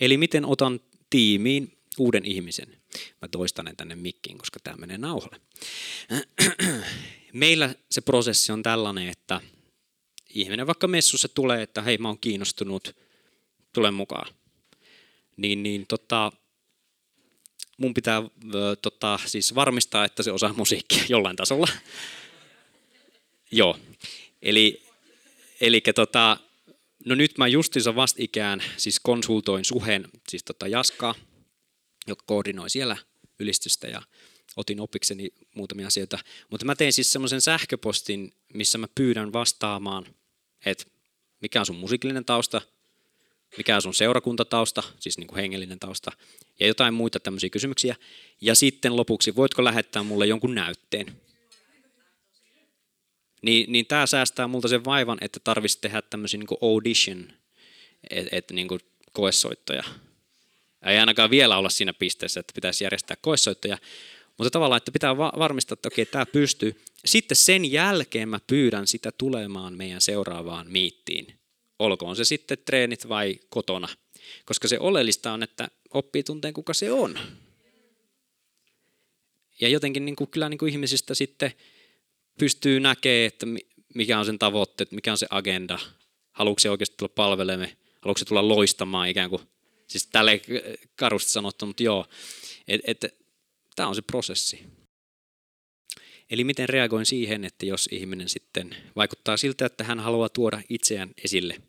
Eli miten otan tiimiin uuden ihmisen. Mä toistan ne tänne mikkiin, koska tämä menee nauhalle. Meillä se prosessi on tällainen, että ihminen vaikka messussa tulee, että hei mä oon kiinnostunut, tule mukaan. Niin, niin tota, mun pitää tota, siis varmistaa, että se osaa musiikkia jollain tasolla. Joo, eli, eli tota, No nyt mä justiinsa vastikään siis konsultoin Suhen, siis tota Jaskaa, joka koordinoi siellä ylistystä ja otin opikseni muutamia asioita. Mutta mä tein siis semmoisen sähköpostin, missä mä pyydän vastaamaan, että mikä on sun musiikillinen tausta, mikä on sun seurakuntatausta, siis niin kuin hengellinen tausta, ja jotain muita tämmöisiä kysymyksiä. Ja sitten lopuksi, voitko lähettää mulle jonkun näytteen? Niin, niin tämä säästää multa sen vaivan, että tarvitsisi tehdä tämmöisiä niin audition, että et, niin koesoittoja. Ei ainakaan vielä olla siinä pisteessä, että pitäisi järjestää koesoittoja, mutta tavallaan, että pitää va- varmistaa, että okei, tämä pystyy. Sitten sen jälkeen mä pyydän sitä tulemaan meidän seuraavaan miittiin. Olkoon se sitten treenit vai kotona. Koska se oleellista on, että oppii tunteen, kuka se on. Ja jotenkin niin kuin, kyllä niin kuin ihmisistä sitten pystyy näkemään, että mikä on sen tavoitteet, mikä on se agenda, haluatko se oikeasti tulla palvelemaan, haluatko se tulla loistamaan ikään kuin, siis tälle karusti sanottu, mutta joo, että et, tämä on se prosessi. Eli miten reagoin siihen, että jos ihminen sitten vaikuttaa siltä, että hän haluaa tuoda itseään esille.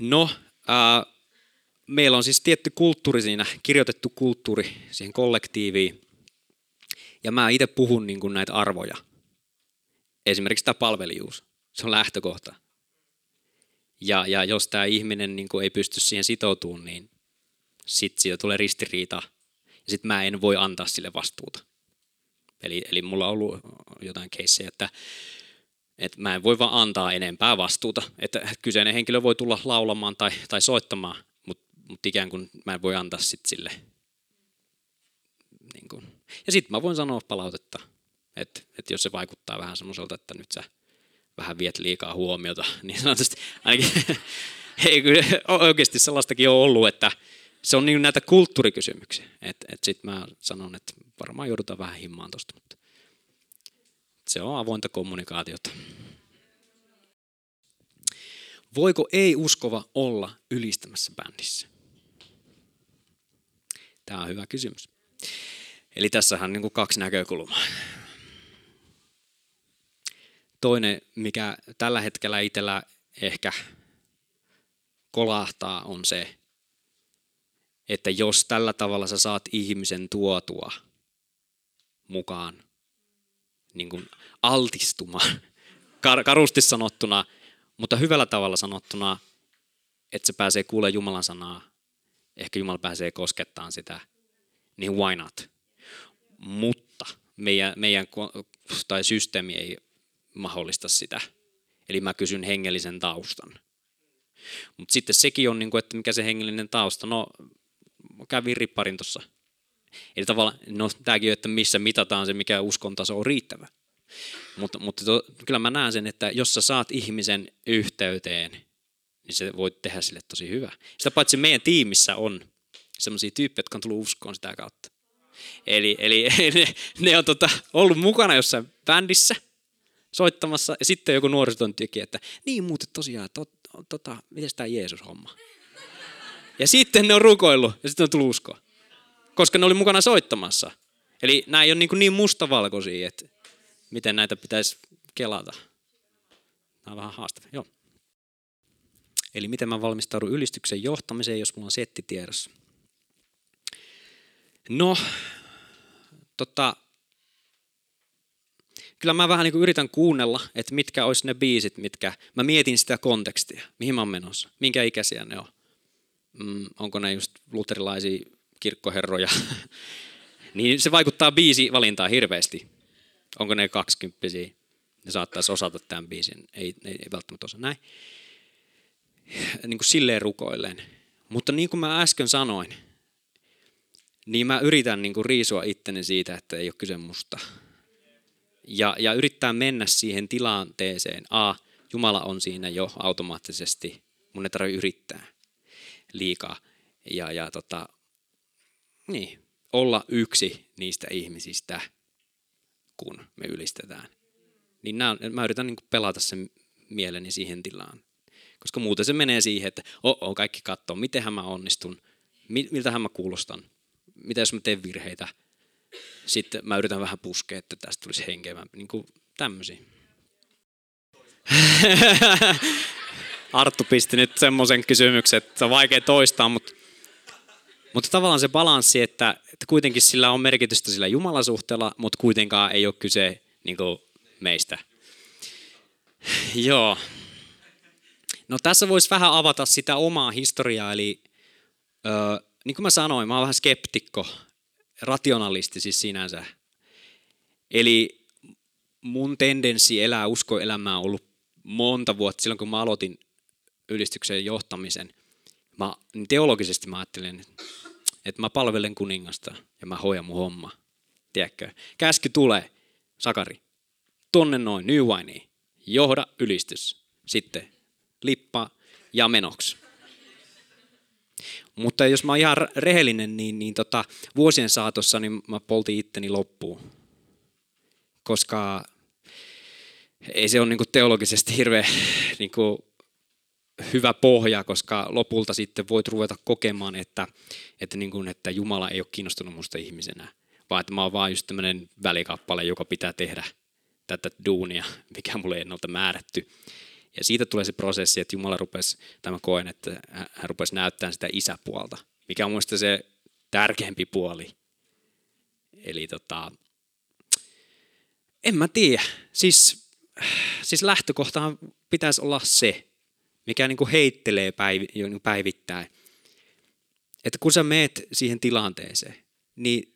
No, äh, meillä on siis tietty kulttuuri siinä, kirjoitettu kulttuuri siihen kollektiiviin. Ja mä itse puhun niin kuin näitä arvoja. Esimerkiksi tämä palvelijuus. Se on lähtökohta. Ja, ja jos tämä ihminen niin kuin ei pysty siihen sitoutumaan, niin sitten siitä tulee ristiriita. Ja sitten mä en voi antaa sille vastuuta. Eli, eli mulla on ollut jotain keissejä, että, että mä en voi vaan antaa enempää vastuuta. Että kyseinen henkilö voi tulla laulamaan tai, tai soittamaan, mutta, mutta ikään kuin mä en voi antaa sitten sille niin kuin. Ja sitten mä voin sanoa palautetta, että, että jos se vaikuttaa vähän semmoiselta, että nyt sä vähän viet liikaa huomiota, [LAUGHS] niin sanotusti ainakin [LAUGHS] ei oikeasti sellaistakin on ollut, että se on niin näitä kulttuurikysymyksiä. Että et sitten mä sanon, että varmaan joudutaan vähän himmaan tuosta, mutta se on avointa kommunikaatiota. Voiko ei-uskova olla ylistämässä bändissä? Tämä on hyvä kysymys. Eli tässähän on niin kaksi näkökulmaa. Toinen, mikä tällä hetkellä itsellä ehkä kolahtaa, on se, että jos tällä tavalla sä saat ihmisen tuotua mukaan niin kuin altistumaan, [LAUGHS] kar- karusti sanottuna, mutta hyvällä tavalla sanottuna, että se pääsee kuulemaan Jumalan sanaa, ehkä Jumala pääsee koskettaa sitä, niin why not? Mutta meidän, meidän tai systeemi ei mahdollista sitä. Eli mä kysyn hengellisen taustan. Mutta sitten sekin on, niin kuin, että mikä se hengellinen tausta. No, kävin ripparin tuossa. Eli tavallaan, no tämäkin että missä mitataan se, mikä uskon taso on riittävä. Mutta, to, kyllä mä näen sen, että jos sä saat ihmisen yhteyteen, niin se voit tehdä sille tosi hyvä. Sitä paitsi meidän tiimissä on sellaisia tyyppejä, jotka on tullut uskoon sitä kautta. Eli, eli [LAUGHS] ne, ne on tota, ollut mukana jossain bändissä soittamassa, ja sitten joku nuorisotyöntekijä, että niin muuten tosiaan, tot, tota, miten tämä Jeesus-homma? Ja sitten ne on rukoillut, ja sitten on tullut uskoa. Koska ne oli mukana soittamassa. Eli nämä ei ole niin, niin mustavalkoisia, että miten näitä pitäisi kelata. Tämä on vähän haastavaa. Joo. Eli miten mä valmistaudun ylistyksen johtamiseen, jos mulla on setti tiedossa. No, tota, kyllä mä vähän niin kuin yritän kuunnella, että mitkä olisi ne biisit, mitkä, mä mietin sitä kontekstia, mihin mä oon menossa, minkä ikäisiä ne on. Mm, onko ne just luterilaisia kirkkoherroja, [LAUGHS] niin se vaikuttaa biisi valintaan hirveästi. Onko ne kaksikymppisiä? Ne saattaisi osata tämän biisin. Ei, ei, ei välttämättä osaa näin. Niin kuin silleen rukoilleen. Mutta niin kuin mä äsken sanoin, niin mä yritän niin kuin riisua itteni siitä, että ei ole kyse musta. Ja, ja yrittää mennä siihen tilanteeseen. A, Jumala on siinä jo automaattisesti. Mun ei tarvitse yrittää liikaa. Ja, ja tota, niin, olla yksi niistä ihmisistä, kun me ylistetään. Niin nää, mä yritän niin pelata sen mieleni siihen tilaan. Koska muuten se menee siihen, että oh kaikki katsoo, mitenhän mä onnistun, miltähän mä kuulostan, mitä jos mä teen virheitä. Sitten mä yritän vähän puskea, että tästä tulisi henkevämpi, niin kuin tämmöisiä. [LAUGHS] Arttu pisti nyt semmoisen kysymyksen, että on vaikea toistaa, mutta mutta tavallaan se balanssi, että, että kuitenkin sillä on merkitystä sillä Jumalasuhteella, mutta kuitenkaan ei ole kyse niin kuin meistä. [SIGHS] Joo. No tässä voisi vähän avata sitä omaa historiaa, eli ö, niin kuin mä sanoin, mä oon vähän skeptikko, rationalisti siis sinänsä. Eli mun tendenssi elää uskoelämää on ollut monta vuotta silloin, kun mä aloitin ylistyksen johtamisen. Mä, niin teologisesti mä ajattelen, että mä palvelen kuningasta ja mä hoidan mun homma. Tiedätkö? Käsky tulee, Sakari, tonne noin, New johda ylistys. Sitten lippa ja menoksi. Mutta jos mä oon ihan rehellinen, niin, niin tota, vuosien saatossa niin mä poltin itteni loppuun. Koska ei se ole niin teologisesti hirveän [LAUGHS] niin hyvä pohja, koska lopulta sitten voit ruveta kokemaan, että, että, niin kuin, että Jumala ei ole kiinnostunut musta ihmisenä, vaan että mä oon vaan just tämmöinen välikappale, joka pitää tehdä tätä duunia, mikä mulle ennalta määrätty. Ja siitä tulee se prosessi, että Jumala rupesi, tai mä koen, että hän rupesi näyttämään sitä isäpuolta, mikä on muista se tärkeämpi puoli. Eli tota, en mä tiedä. Siis, siis lähtökohtahan pitäisi olla se, mikä niin kuin heittelee päivi, niin päivittäin. Että kun sä meet siihen tilanteeseen, niin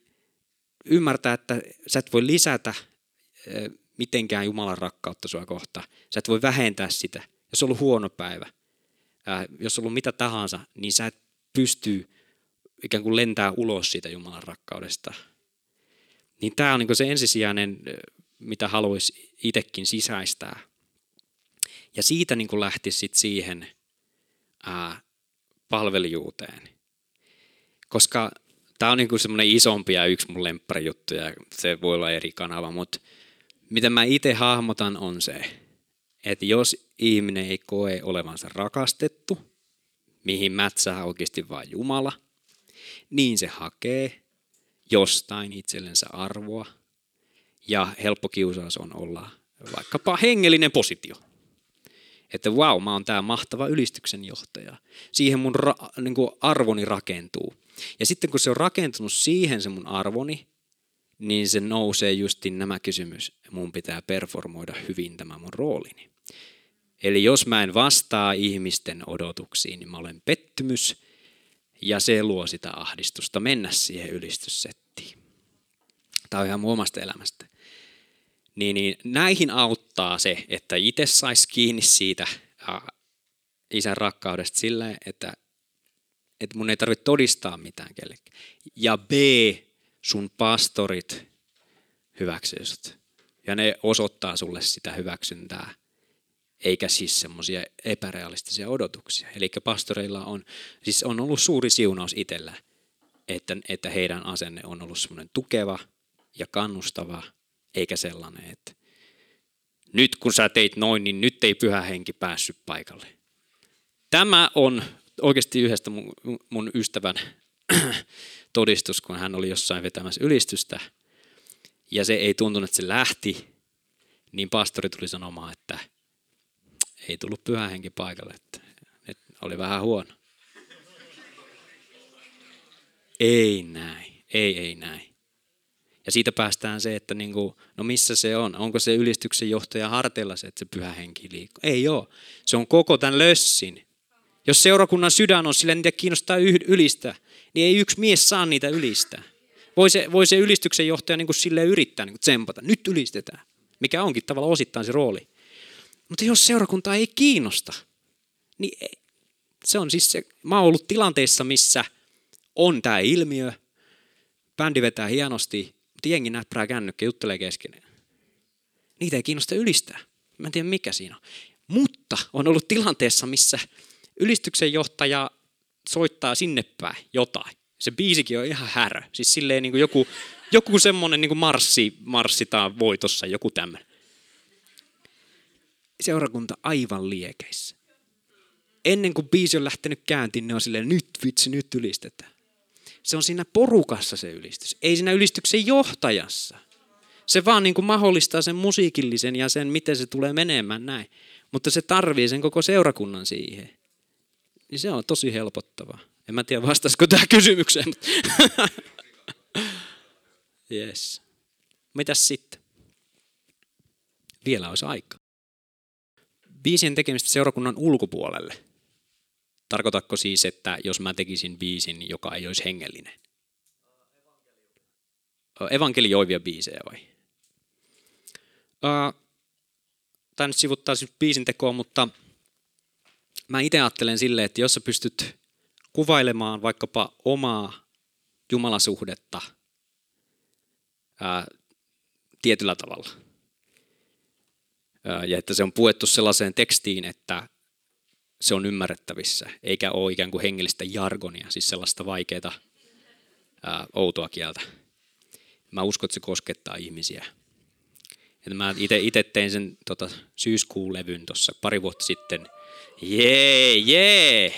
ymmärtää, että sä et voi lisätä mitenkään Jumalan rakkautta sua kohtaan. Sä et voi vähentää sitä. Jos on ollut huono päivä, jos on ollut mitä tahansa, niin sä et pysty ikään kuin lentää ulos siitä Jumalan rakkaudesta. Niin tämä on niin se ensisijainen, mitä haluaisi itsekin sisäistää. Ja siitä niin lähti sit siihen ää, palvelijuuteen. Koska tämä on niin semmoinen isompi ja yksi mun lempparijuttu ja se voi olla eri kanava, mutta miten mä itse hahmotan on se, että jos ihminen ei koe olevansa rakastettu, mihin mätsää oikeasti vain Jumala, niin se hakee jostain itsellensä arvoa ja helppo kiusaus on olla vaikkapa hengellinen positio että wow, mä oon tää mahtava ylistyksen johtaja. Siihen mun ra- niin kuin arvoni rakentuu. Ja sitten kun se on rakentunut siihen se mun arvoni, niin se nousee justin nämä kysymys. Mun pitää performoida hyvin tämä mun roolini. Eli jos mä en vastaa ihmisten odotuksiin, niin mä olen pettymys ja se luo sitä ahdistusta mennä siihen ylistyssettiin. Tämä on ihan mun omasta elämästä niin, niin näihin auttaa se, että itse saisi kiinni siitä ää, isän rakkaudesta sillä, että että mun ei tarvitse todistaa mitään kellekään. Ja B, sun pastorit hyväksyy sut. Ja ne osoittaa sulle sitä hyväksyntää, eikä siis semmoisia epärealistisia odotuksia. Eli pastoreilla on, siis on ollut suuri siunaus itsellä, että, että heidän asenne on ollut semmoinen tukeva ja kannustava, eikä sellainen, että nyt kun sä teit noin, niin nyt ei pyhä henki päässyt paikalle. Tämä on oikeasti yhdestä mun, mun ystävän todistus, kun hän oli jossain vetämässä ylistystä – ja se ei tuntunut, että se lähti, niin pastori tuli sanomaan, että ei tullut pyhä henki paikalle, että, että oli vähän huono. Ei näin, ei, ei näin. Ja siitä päästään se, että niin kuin, no missä se on? Onko se ylistyksen johtaja harteilla se, että se pyhä henki liikkuu? Ei ole. Se on koko tämän lössin. Jos seurakunnan sydän on sillä, niitä kiinnostaa ylistä, niin ei yksi mies saa niitä ylistää. Voi se, voi se ylistyksen johtaja niin kuin sille yrittää niin kuin tsempata. Nyt ylistetään. Mikä onkin tavallaan osittain se rooli. Mutta jos seurakunta ei kiinnosta, niin se on siis se, mä oon ollut tilanteissa, missä on tämä ilmiö, bändi vetää hienosti, mutta jengi näppärää kännykkä, juttelee keskenään. Niitä ei kiinnosta ylistää. Mä en tiedä mikä siinä on. Mutta on ollut tilanteessa, missä ylistyksen johtaja soittaa sinne päin jotain. Se biisikin on ihan härö. Siis silleen niin kuin joku, joku semmoinen niin kuin marssi, marssitaan voitossa, joku tämmöinen. Seurakunta aivan liekeissä. Ennen kuin biisi on lähtenyt käyntiin, ne on silleen, nyt vitsi, nyt ylistetään. Se on siinä porukassa se ylistys, ei siinä ylistyksen johtajassa. Se vaan niin kuin mahdollistaa sen musiikillisen ja sen, miten se tulee menemään näin. Mutta se tarvii sen koko seurakunnan siihen. Niin se on tosi helpottavaa. En mä tiedä, vastasiko tämä kysymykseen. [LAUGHS] yes. Mitäs sitten? Vielä olisi aika. Biisien tekemistä seurakunnan ulkopuolelle. Tarkoitatko siis, että jos mä tekisin biisin, joka ei olisi hengellinen? Evankelioivia biisejä vai? Tämä nyt sivuttaa siis biisin tekoa, mutta mä itse ajattelen silleen, että jos sä pystyt kuvailemaan vaikkapa omaa jumalasuhdetta ää, tietyllä tavalla. Ää, ja että se on puettu sellaiseen tekstiin, että se on ymmärrettävissä, eikä ole ikään kuin hengellistä jargonia, siis sellaista vaikeaa outoa kieltä. Mä uskon, että se koskettaa ihmisiä. Että mä itse tein sen tota, syyskuun levyn tuossa pari vuotta sitten. Jee, jee!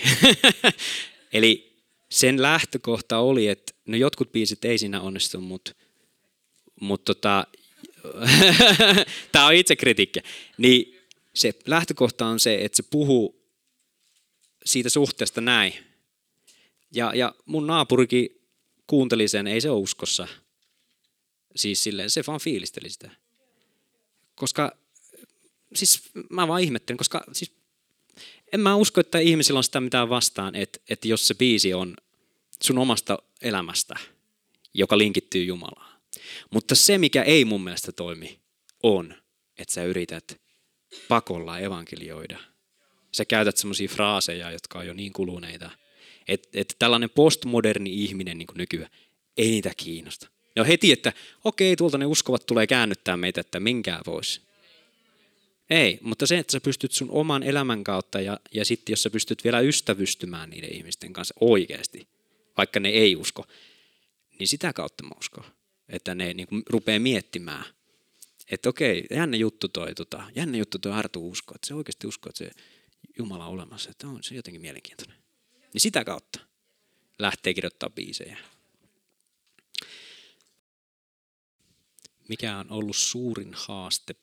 [LAUGHS] Eli sen lähtökohta oli, että no jotkut biisit ei siinä onnistu, mutta mut tota, [LAUGHS] tämä on itsekritiikki. Niin se lähtökohta on se, että se puhuu siitä suhteesta näin. Ja, ja mun naapurikin kuunteli sen, ei se ole uskossa. Siis silleen, se vaan fiilisteli sitä. Koska, siis mä vaan ihmettelin, koska siis en mä usko, että ihmisillä on sitä mitään vastaan, että, että jos se biisi on sun omasta elämästä, joka linkittyy Jumalaan. Mutta se, mikä ei mun mielestä toimi, on, että sä yrität pakolla evankelioida. Sä käytät semmoisia fraaseja, jotka on jo niin kuluneita, että, että tällainen postmoderni ihminen niin kuin nykyään, ei niitä kiinnosta. Ne on heti, että okei, tuolta ne uskovat tulee käännyttää meitä, että minkään voisi. Ei, mutta se, että sä pystyt sun oman elämän kautta ja, ja sitten jos sä pystyt vielä ystävystymään niiden ihmisten kanssa oikeasti, vaikka ne ei usko, niin sitä kautta mä uskon, että ne niin kuin rupeaa miettimään, että okei, jännä juttu toi, tota, jännä juttu toi Artu usko, että se oikeasti uskoo, että se Jumala on olemassa, että on se jotenkin mielenkiintoinen. Niin sitä kautta lähtee kirjoittaa biisejä. Mikä on ollut suurin haaste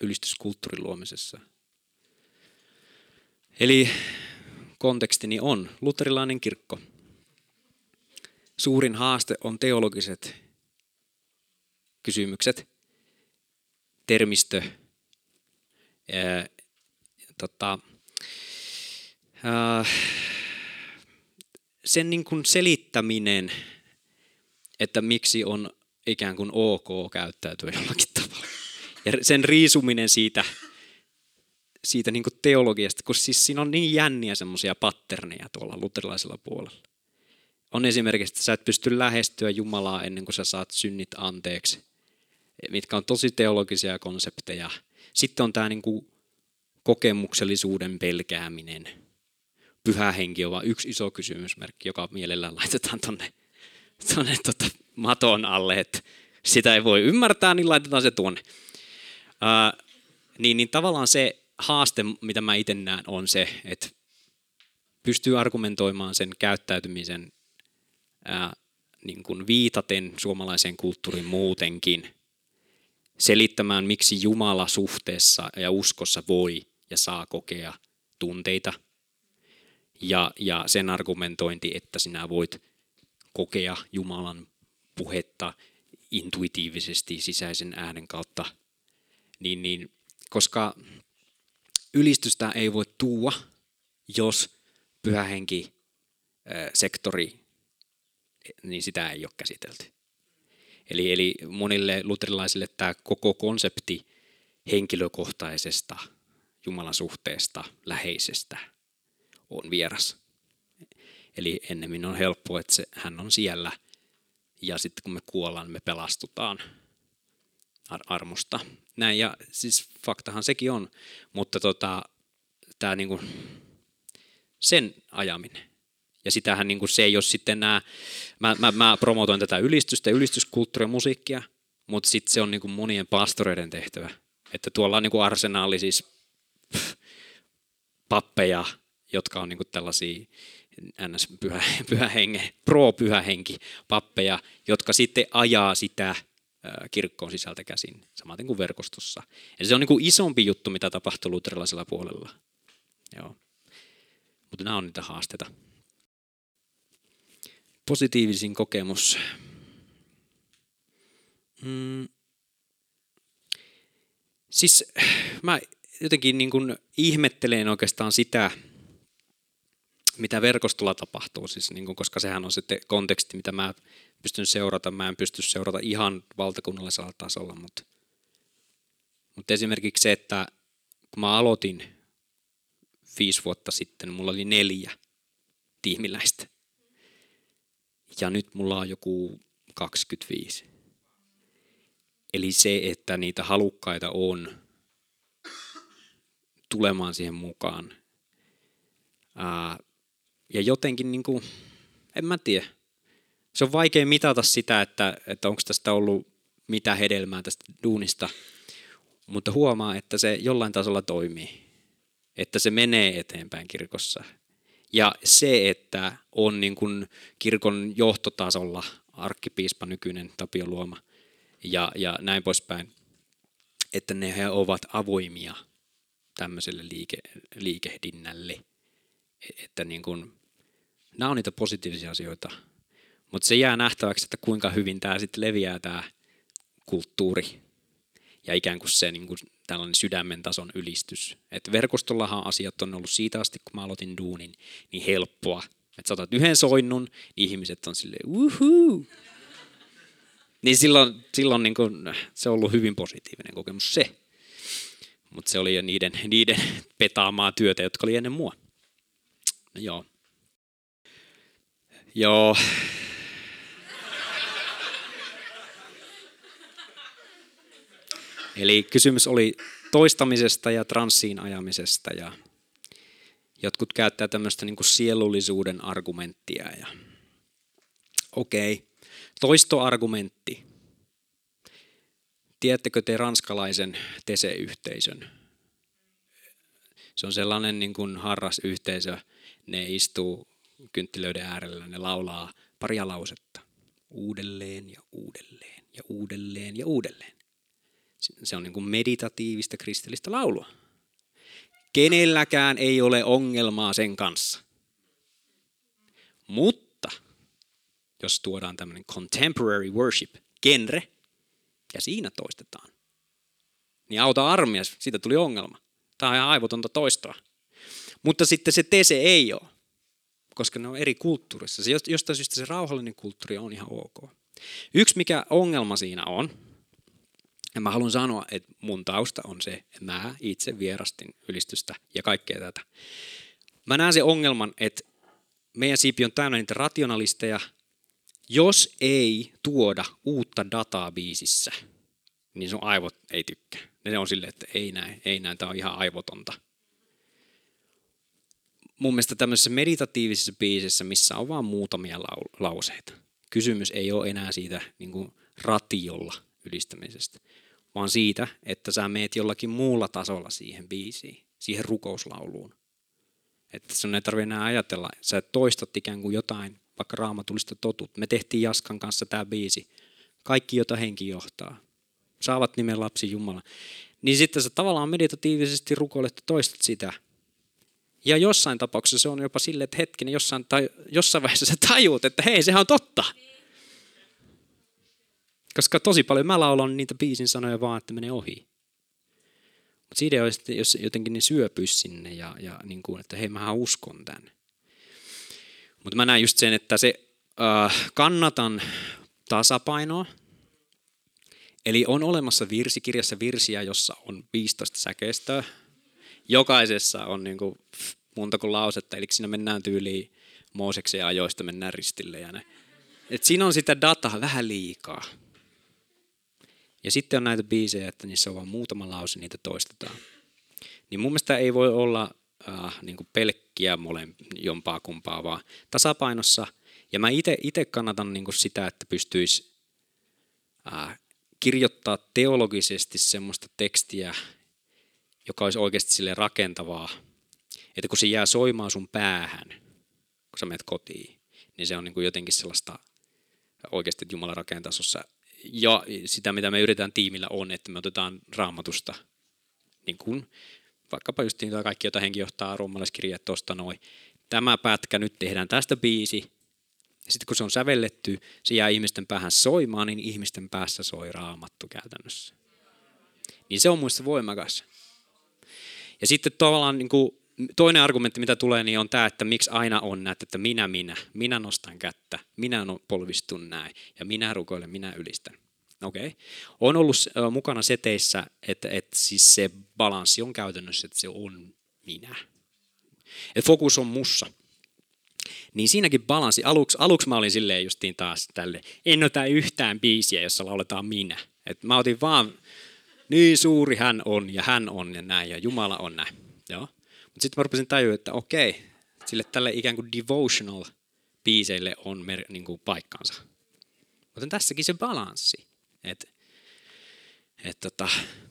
ylistyskulttuurin luomisessa. Eli kontekstini on luterilainen kirkko. Suurin haaste on teologiset kysymykset, termistö, ää, tota, ää, sen niin kuin selittäminen, että miksi on ikään kuin ok käyttäytyä jollakin ja sen riisuminen siitä, siitä niin kuin teologiasta, kun siis siinä on niin jänniä semmoisia patterneja tuolla luterilaisella puolella. On esimerkiksi, että sä et pysty lähestyä Jumalaa ennen kuin sä saat synnit anteeksi, mitkä on tosi teologisia konsepteja. Sitten on tämä niin kuin kokemuksellisuuden pelkääminen. Pyhä henki on vain yksi iso kysymysmerkki, joka mielellään laitetaan tonne, tonne tota maton alle, että sitä ei voi ymmärtää, niin laitetaan se tuonne. Ää, niin, niin tavallaan se haaste, mitä mä itse näen, on se, että pystyy argumentoimaan sen käyttäytymisen ää, niin kuin viitaten suomalaiseen kulttuuriin muutenkin, selittämään, miksi Jumala suhteessa ja uskossa voi ja saa kokea tunteita, ja, ja sen argumentointi, että sinä voit kokea Jumalan puhetta intuitiivisesti sisäisen äänen kautta, niin, niin koska ylistystä ei voi tuua, jos pyhähenki sektori, niin sitä ei ole käsitelty. Eli, eli monille luterilaisille tämä koko konsepti henkilökohtaisesta Jumalan suhteesta, läheisestä, on vieras. Eli ennemmin on helppo, että se, hän on siellä ja sitten kun me kuollaan, me pelastutaan ar- armosta. Näin, ja siis faktahan sekin on, mutta tota, tämä niinku, sen ajaminen. Ja sitähän niinku, se ei ole sitten nämä, mä, mä, mä promotoin tätä ylistystä, ylistyskulttuuria, musiikkia, mutta sitten se on niinku monien pastoreiden tehtävä. Että tuolla on niinku arsenaali siis pff, [LAUGHS] pappeja, jotka on niinku tällaisia ns. Pyhä, [LAUGHS] pyhä henge, pro-pyhä henki pappeja, jotka sitten ajaa sitä kirkkoon sisältä käsin, samaten kuin verkostossa. Ja se on niin kuin isompi juttu, mitä tapahtuu luterilaisella puolella. Joo. Mutta nämä on niitä haasteita. Positiivisin kokemus. Mm. Siis mä jotenkin niin kuin ihmettelen oikeastaan sitä, mitä verkostolla tapahtuu, siis niin kuin, koska sehän on sitten konteksti, mitä mä pystyn seurata. Mä en pysty seurata ihan valtakunnallisella tasolla, mutta, mutta esimerkiksi se, että kun mä aloitin viisi vuotta sitten, mulla oli neljä tiimiläistä. Ja nyt mulla on joku 25. Eli se, että niitä halukkaita on tulemaan siihen mukaan. Ää, ja jotenkin, niin kuin, en mä tiedä, se on vaikea mitata sitä, että, että onko tästä ollut mitä hedelmää tästä duunista, mutta huomaa, että se jollain tasolla toimii, että se menee eteenpäin kirkossa. Ja se, että on niin kuin kirkon johtotasolla arkkipiispa nykyinen Tapio Luoma ja, ja näin poispäin, että ne he ovat avoimia tämmöiselle liike, liikehdinnälle. Että niin kuin, nämä on niitä positiivisia asioita, mutta se jää nähtäväksi, että kuinka hyvin tämä sitten leviää tämä kulttuuri ja ikään kuin se niin kuin tällainen sydämen tason ylistys. Et verkostollahan asiat on ollut siitä asti, kun mä aloitin duunin, niin helppoa. Että sä otat yhden soinnun, niin ihmiset on silleen uhuu. Niin silloin, silloin niin kuin, se on ollut hyvin positiivinen kokemus se. Mutta se oli jo niiden, niiden petaamaa työtä, jotka oli ennen mua. No, joo. Joo, Eli kysymys oli toistamisesta ja transsiin ajamisesta ja jotkut käyttää tämmöistä niin sielullisuuden argumenttia. Ja... Okei, okay. toistoargumentti. Tiedättekö te ranskalaisen Tese-yhteisön? Se on sellainen niin kuin harrasyhteisö. Ne istuu kynttilöiden äärellä, ne laulaa paria lausetta. Uudelleen ja uudelleen ja uudelleen ja uudelleen. Se on niin kuin meditatiivista kristillistä laulua. Kenelläkään ei ole ongelmaa sen kanssa. Mutta jos tuodaan tämmöinen contemporary worship genre, ja siinä toistetaan, niin auta armias, siitä tuli ongelma. Tämä on ihan aivotonta toistoa. Mutta sitten se tese ei ole, koska ne on eri kulttuurissa. Se, jostain syystä se rauhallinen kulttuuri on ihan ok. Yksi mikä ongelma siinä on, Ja mä haluan sanoa, että mun tausta on se, että mä itse vierastin ylistystä ja kaikkea tätä. Mä näen sen ongelman, että meidän siipi on täynnä niitä rationalisteja, jos ei tuoda uutta dataa biisissä, niin sun aivot ei tykkää. Ne on silleen, että ei näin, ei näin, tämä on ihan aivotonta. Mun mielestä tämmöisessä meditatiivisessa biisissä, missä on vain muutamia lauseita, kysymys ei ole enää siitä niin kuin ratiolla ylistämisestä, vaan siitä, että sä meet jollakin muulla tasolla siihen biisiin, siihen rukouslauluun. Että sun ei tarvitse enää ajatella, sä toistat ikään kuin jotain, vaikka raamatulista totut. Me tehtiin Jaskan kanssa tämä biisi. Kaikki, jota henki johtaa. Saavat nimen lapsi Jumala. Niin sitten sä tavallaan meditatiivisesti rukoilet toistat sitä. Ja jossain tapauksessa se on jopa silleen, että hetkinen, jossain, tai, jossain vaiheessa sä tajuut, että hei, sehän on totta. Koska tosi paljon mä laulan niitä biisin sanoja vaan, että menee ohi. Mutta on, että jos jotenkin ne syöpyisi sinne ja, ja niin kuin, että hei, mä uskon tänne. Mutta mä näen just sen, että se äh, kannatan tasapainoa. Eli on olemassa virsikirjassa virsiä, jossa on 15 säkeistöä. Jokaisessa on niin kuin monta kuin lausetta, eli siinä mennään tyyliin Mooseksen ajoista, mennään ristille ja. Et siinä on sitä dataa vähän liikaa. Ja sitten on näitä biisejä, että niissä on vain muutama lause, niitä toistetaan. Niin mun mielestä ei voi olla äh, niin kuin pelkkiä mole, jompaa kumpaa, vaan tasapainossa. Ja mä itse kannatan niin kuin sitä, että pystyisi äh, kirjoittaa teologisesti semmoista tekstiä, joka olisi oikeasti sille rakentavaa. Että kun se jää soimaan sun päähän, kun sä menet kotiin, niin se on niin kuin jotenkin sellaista oikeasti, että Jumala rakentaa ja sitä, mitä me yritetään tiimillä on, että me otetaan raamatusta, niin kuin vaikkapa just niin kaikki, joita henki johtaa, roomalaiskirjat tuosta noin. Tämä pätkä, nyt tehdään tästä biisi. Ja sitten kun se on sävelletty, se jää ihmisten päähän soimaan, niin ihmisten päässä soi raamattu käytännössä. Niin se on muista voimakas. Ja sitten tavallaan niin kuin toinen argumentti, mitä tulee, niin on tämä, että miksi aina on näet, että minä, minä, minä nostan kättä, minä polvistun näin ja minä rukoilen, minä ylistän. Okei. Okay. On ollut mukana seteissä, että, että siis se balanssi on käytännössä, että se on minä. Että fokus on mussa. Niin siinäkin balanssi, aluksi, aluksi mä olin silleen justiin taas tälle, en ota yhtään biisiä, jossa lauletaan minä. Et mä otin vaan, niin suuri hän on ja hän on ja näin ja Jumala on näin. Joo. Mutta sitten mä rupesin tajua, että okei, sille tälle ikään kuin devotional biiseille on mer- niin kuin paikkansa. Mutta tässäkin se balanssi. Et, et tota,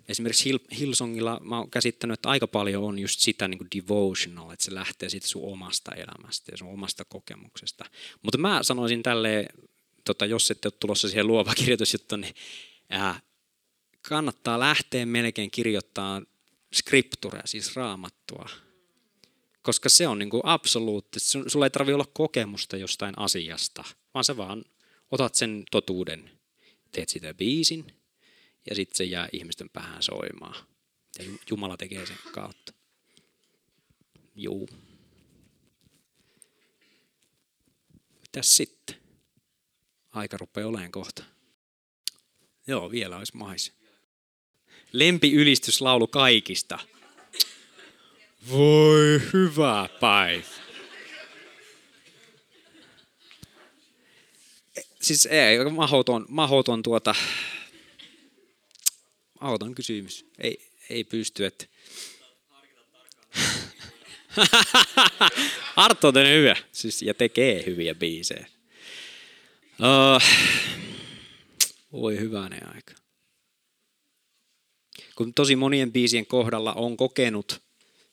esimerkiksi Hill, Hillsongilla mä oon käsittänyt, että aika paljon on just sitä niin kuin devotional, että se lähtee siitä sun omasta elämästä ja sun omasta kokemuksesta. Mutta mä sanoisin tälleen, tota, jos ette ole tulossa siihen luova [LAUGHS] kirjoitusjuttu, niin ää, kannattaa lähteä melkein kirjoittaa skripturea, siis raamattua koska se on niin kuin absoluuttisesti. Sulla ei tarvitse olla kokemusta jostain asiasta, vaan sä vaan otat sen totuuden, teet sitä biisin ja sitten se jää ihmisten päähän soimaan. Ja Jumala tekee sen kautta. Juu. Mitäs sitten? Aika rupeaa olemaan kohta. Joo, vielä olisi mais. Lempi ylistyslaulu kaikista. Voi hyvä päivä. Siis ei, mahoton, mahoton tuota, mahoton kysymys. Ei, ei pysty, että... [LAUGHS] Arttu on hyvä, siis, ja tekee hyviä biisejä. Uh, voi hyvänen aika. Kun tosi monien biisien kohdalla on kokenut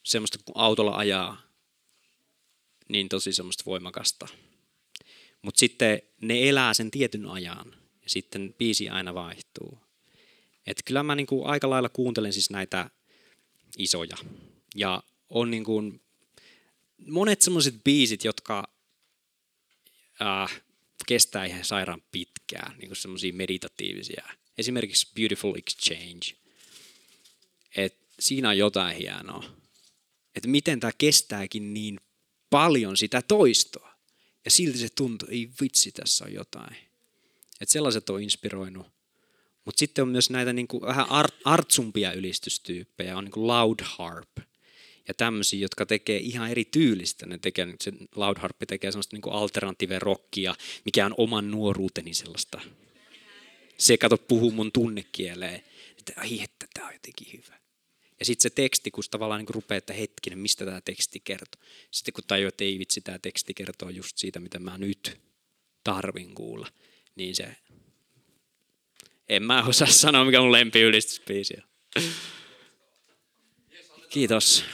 semmoista kun autolla ajaa, niin tosi semmoista voimakasta. Mutta sitten ne elää sen tietyn ajan ja sitten biisi aina vaihtuu. Et kyllä mä niinku aika lailla kuuntelen siis näitä isoja. Ja on niinku monet semmoiset biisit, jotka äh, kestää ihan sairaan pitkään, niinku semmoisia meditatiivisia. Esimerkiksi Beautiful Exchange. Et siinä on jotain hienoa että miten tämä kestääkin niin paljon sitä toistoa. Ja silti se tuntuu, ei vitsi, tässä on jotain. Että sellaiset on inspiroinut. Mutta sitten on myös näitä niin kuin vähän art, artsumpia ylistystyyppejä, on niin kuin loud harp ja tämmöisiä, jotka tekee ihan eri tyylistä. Ne tekee, se loud harp tekee sellaista niin kuin alternative rockia, mikä on oman nuoruuteni sellaista. Se kato puhuu mun tunnekieleen, että ai että tämä on jotenkin hyvä. Ja sitten se teksti, kun tavallaan niin rupeaa, että hetkinen, mistä tämä teksti kertoo. Sitten kun tajuu, että ei vitsi, tämä teksti kertoo just siitä, mitä mä nyt tarvin kuulla, niin se... En mä osaa sanoa, mikä mun lempi on. Kiitos.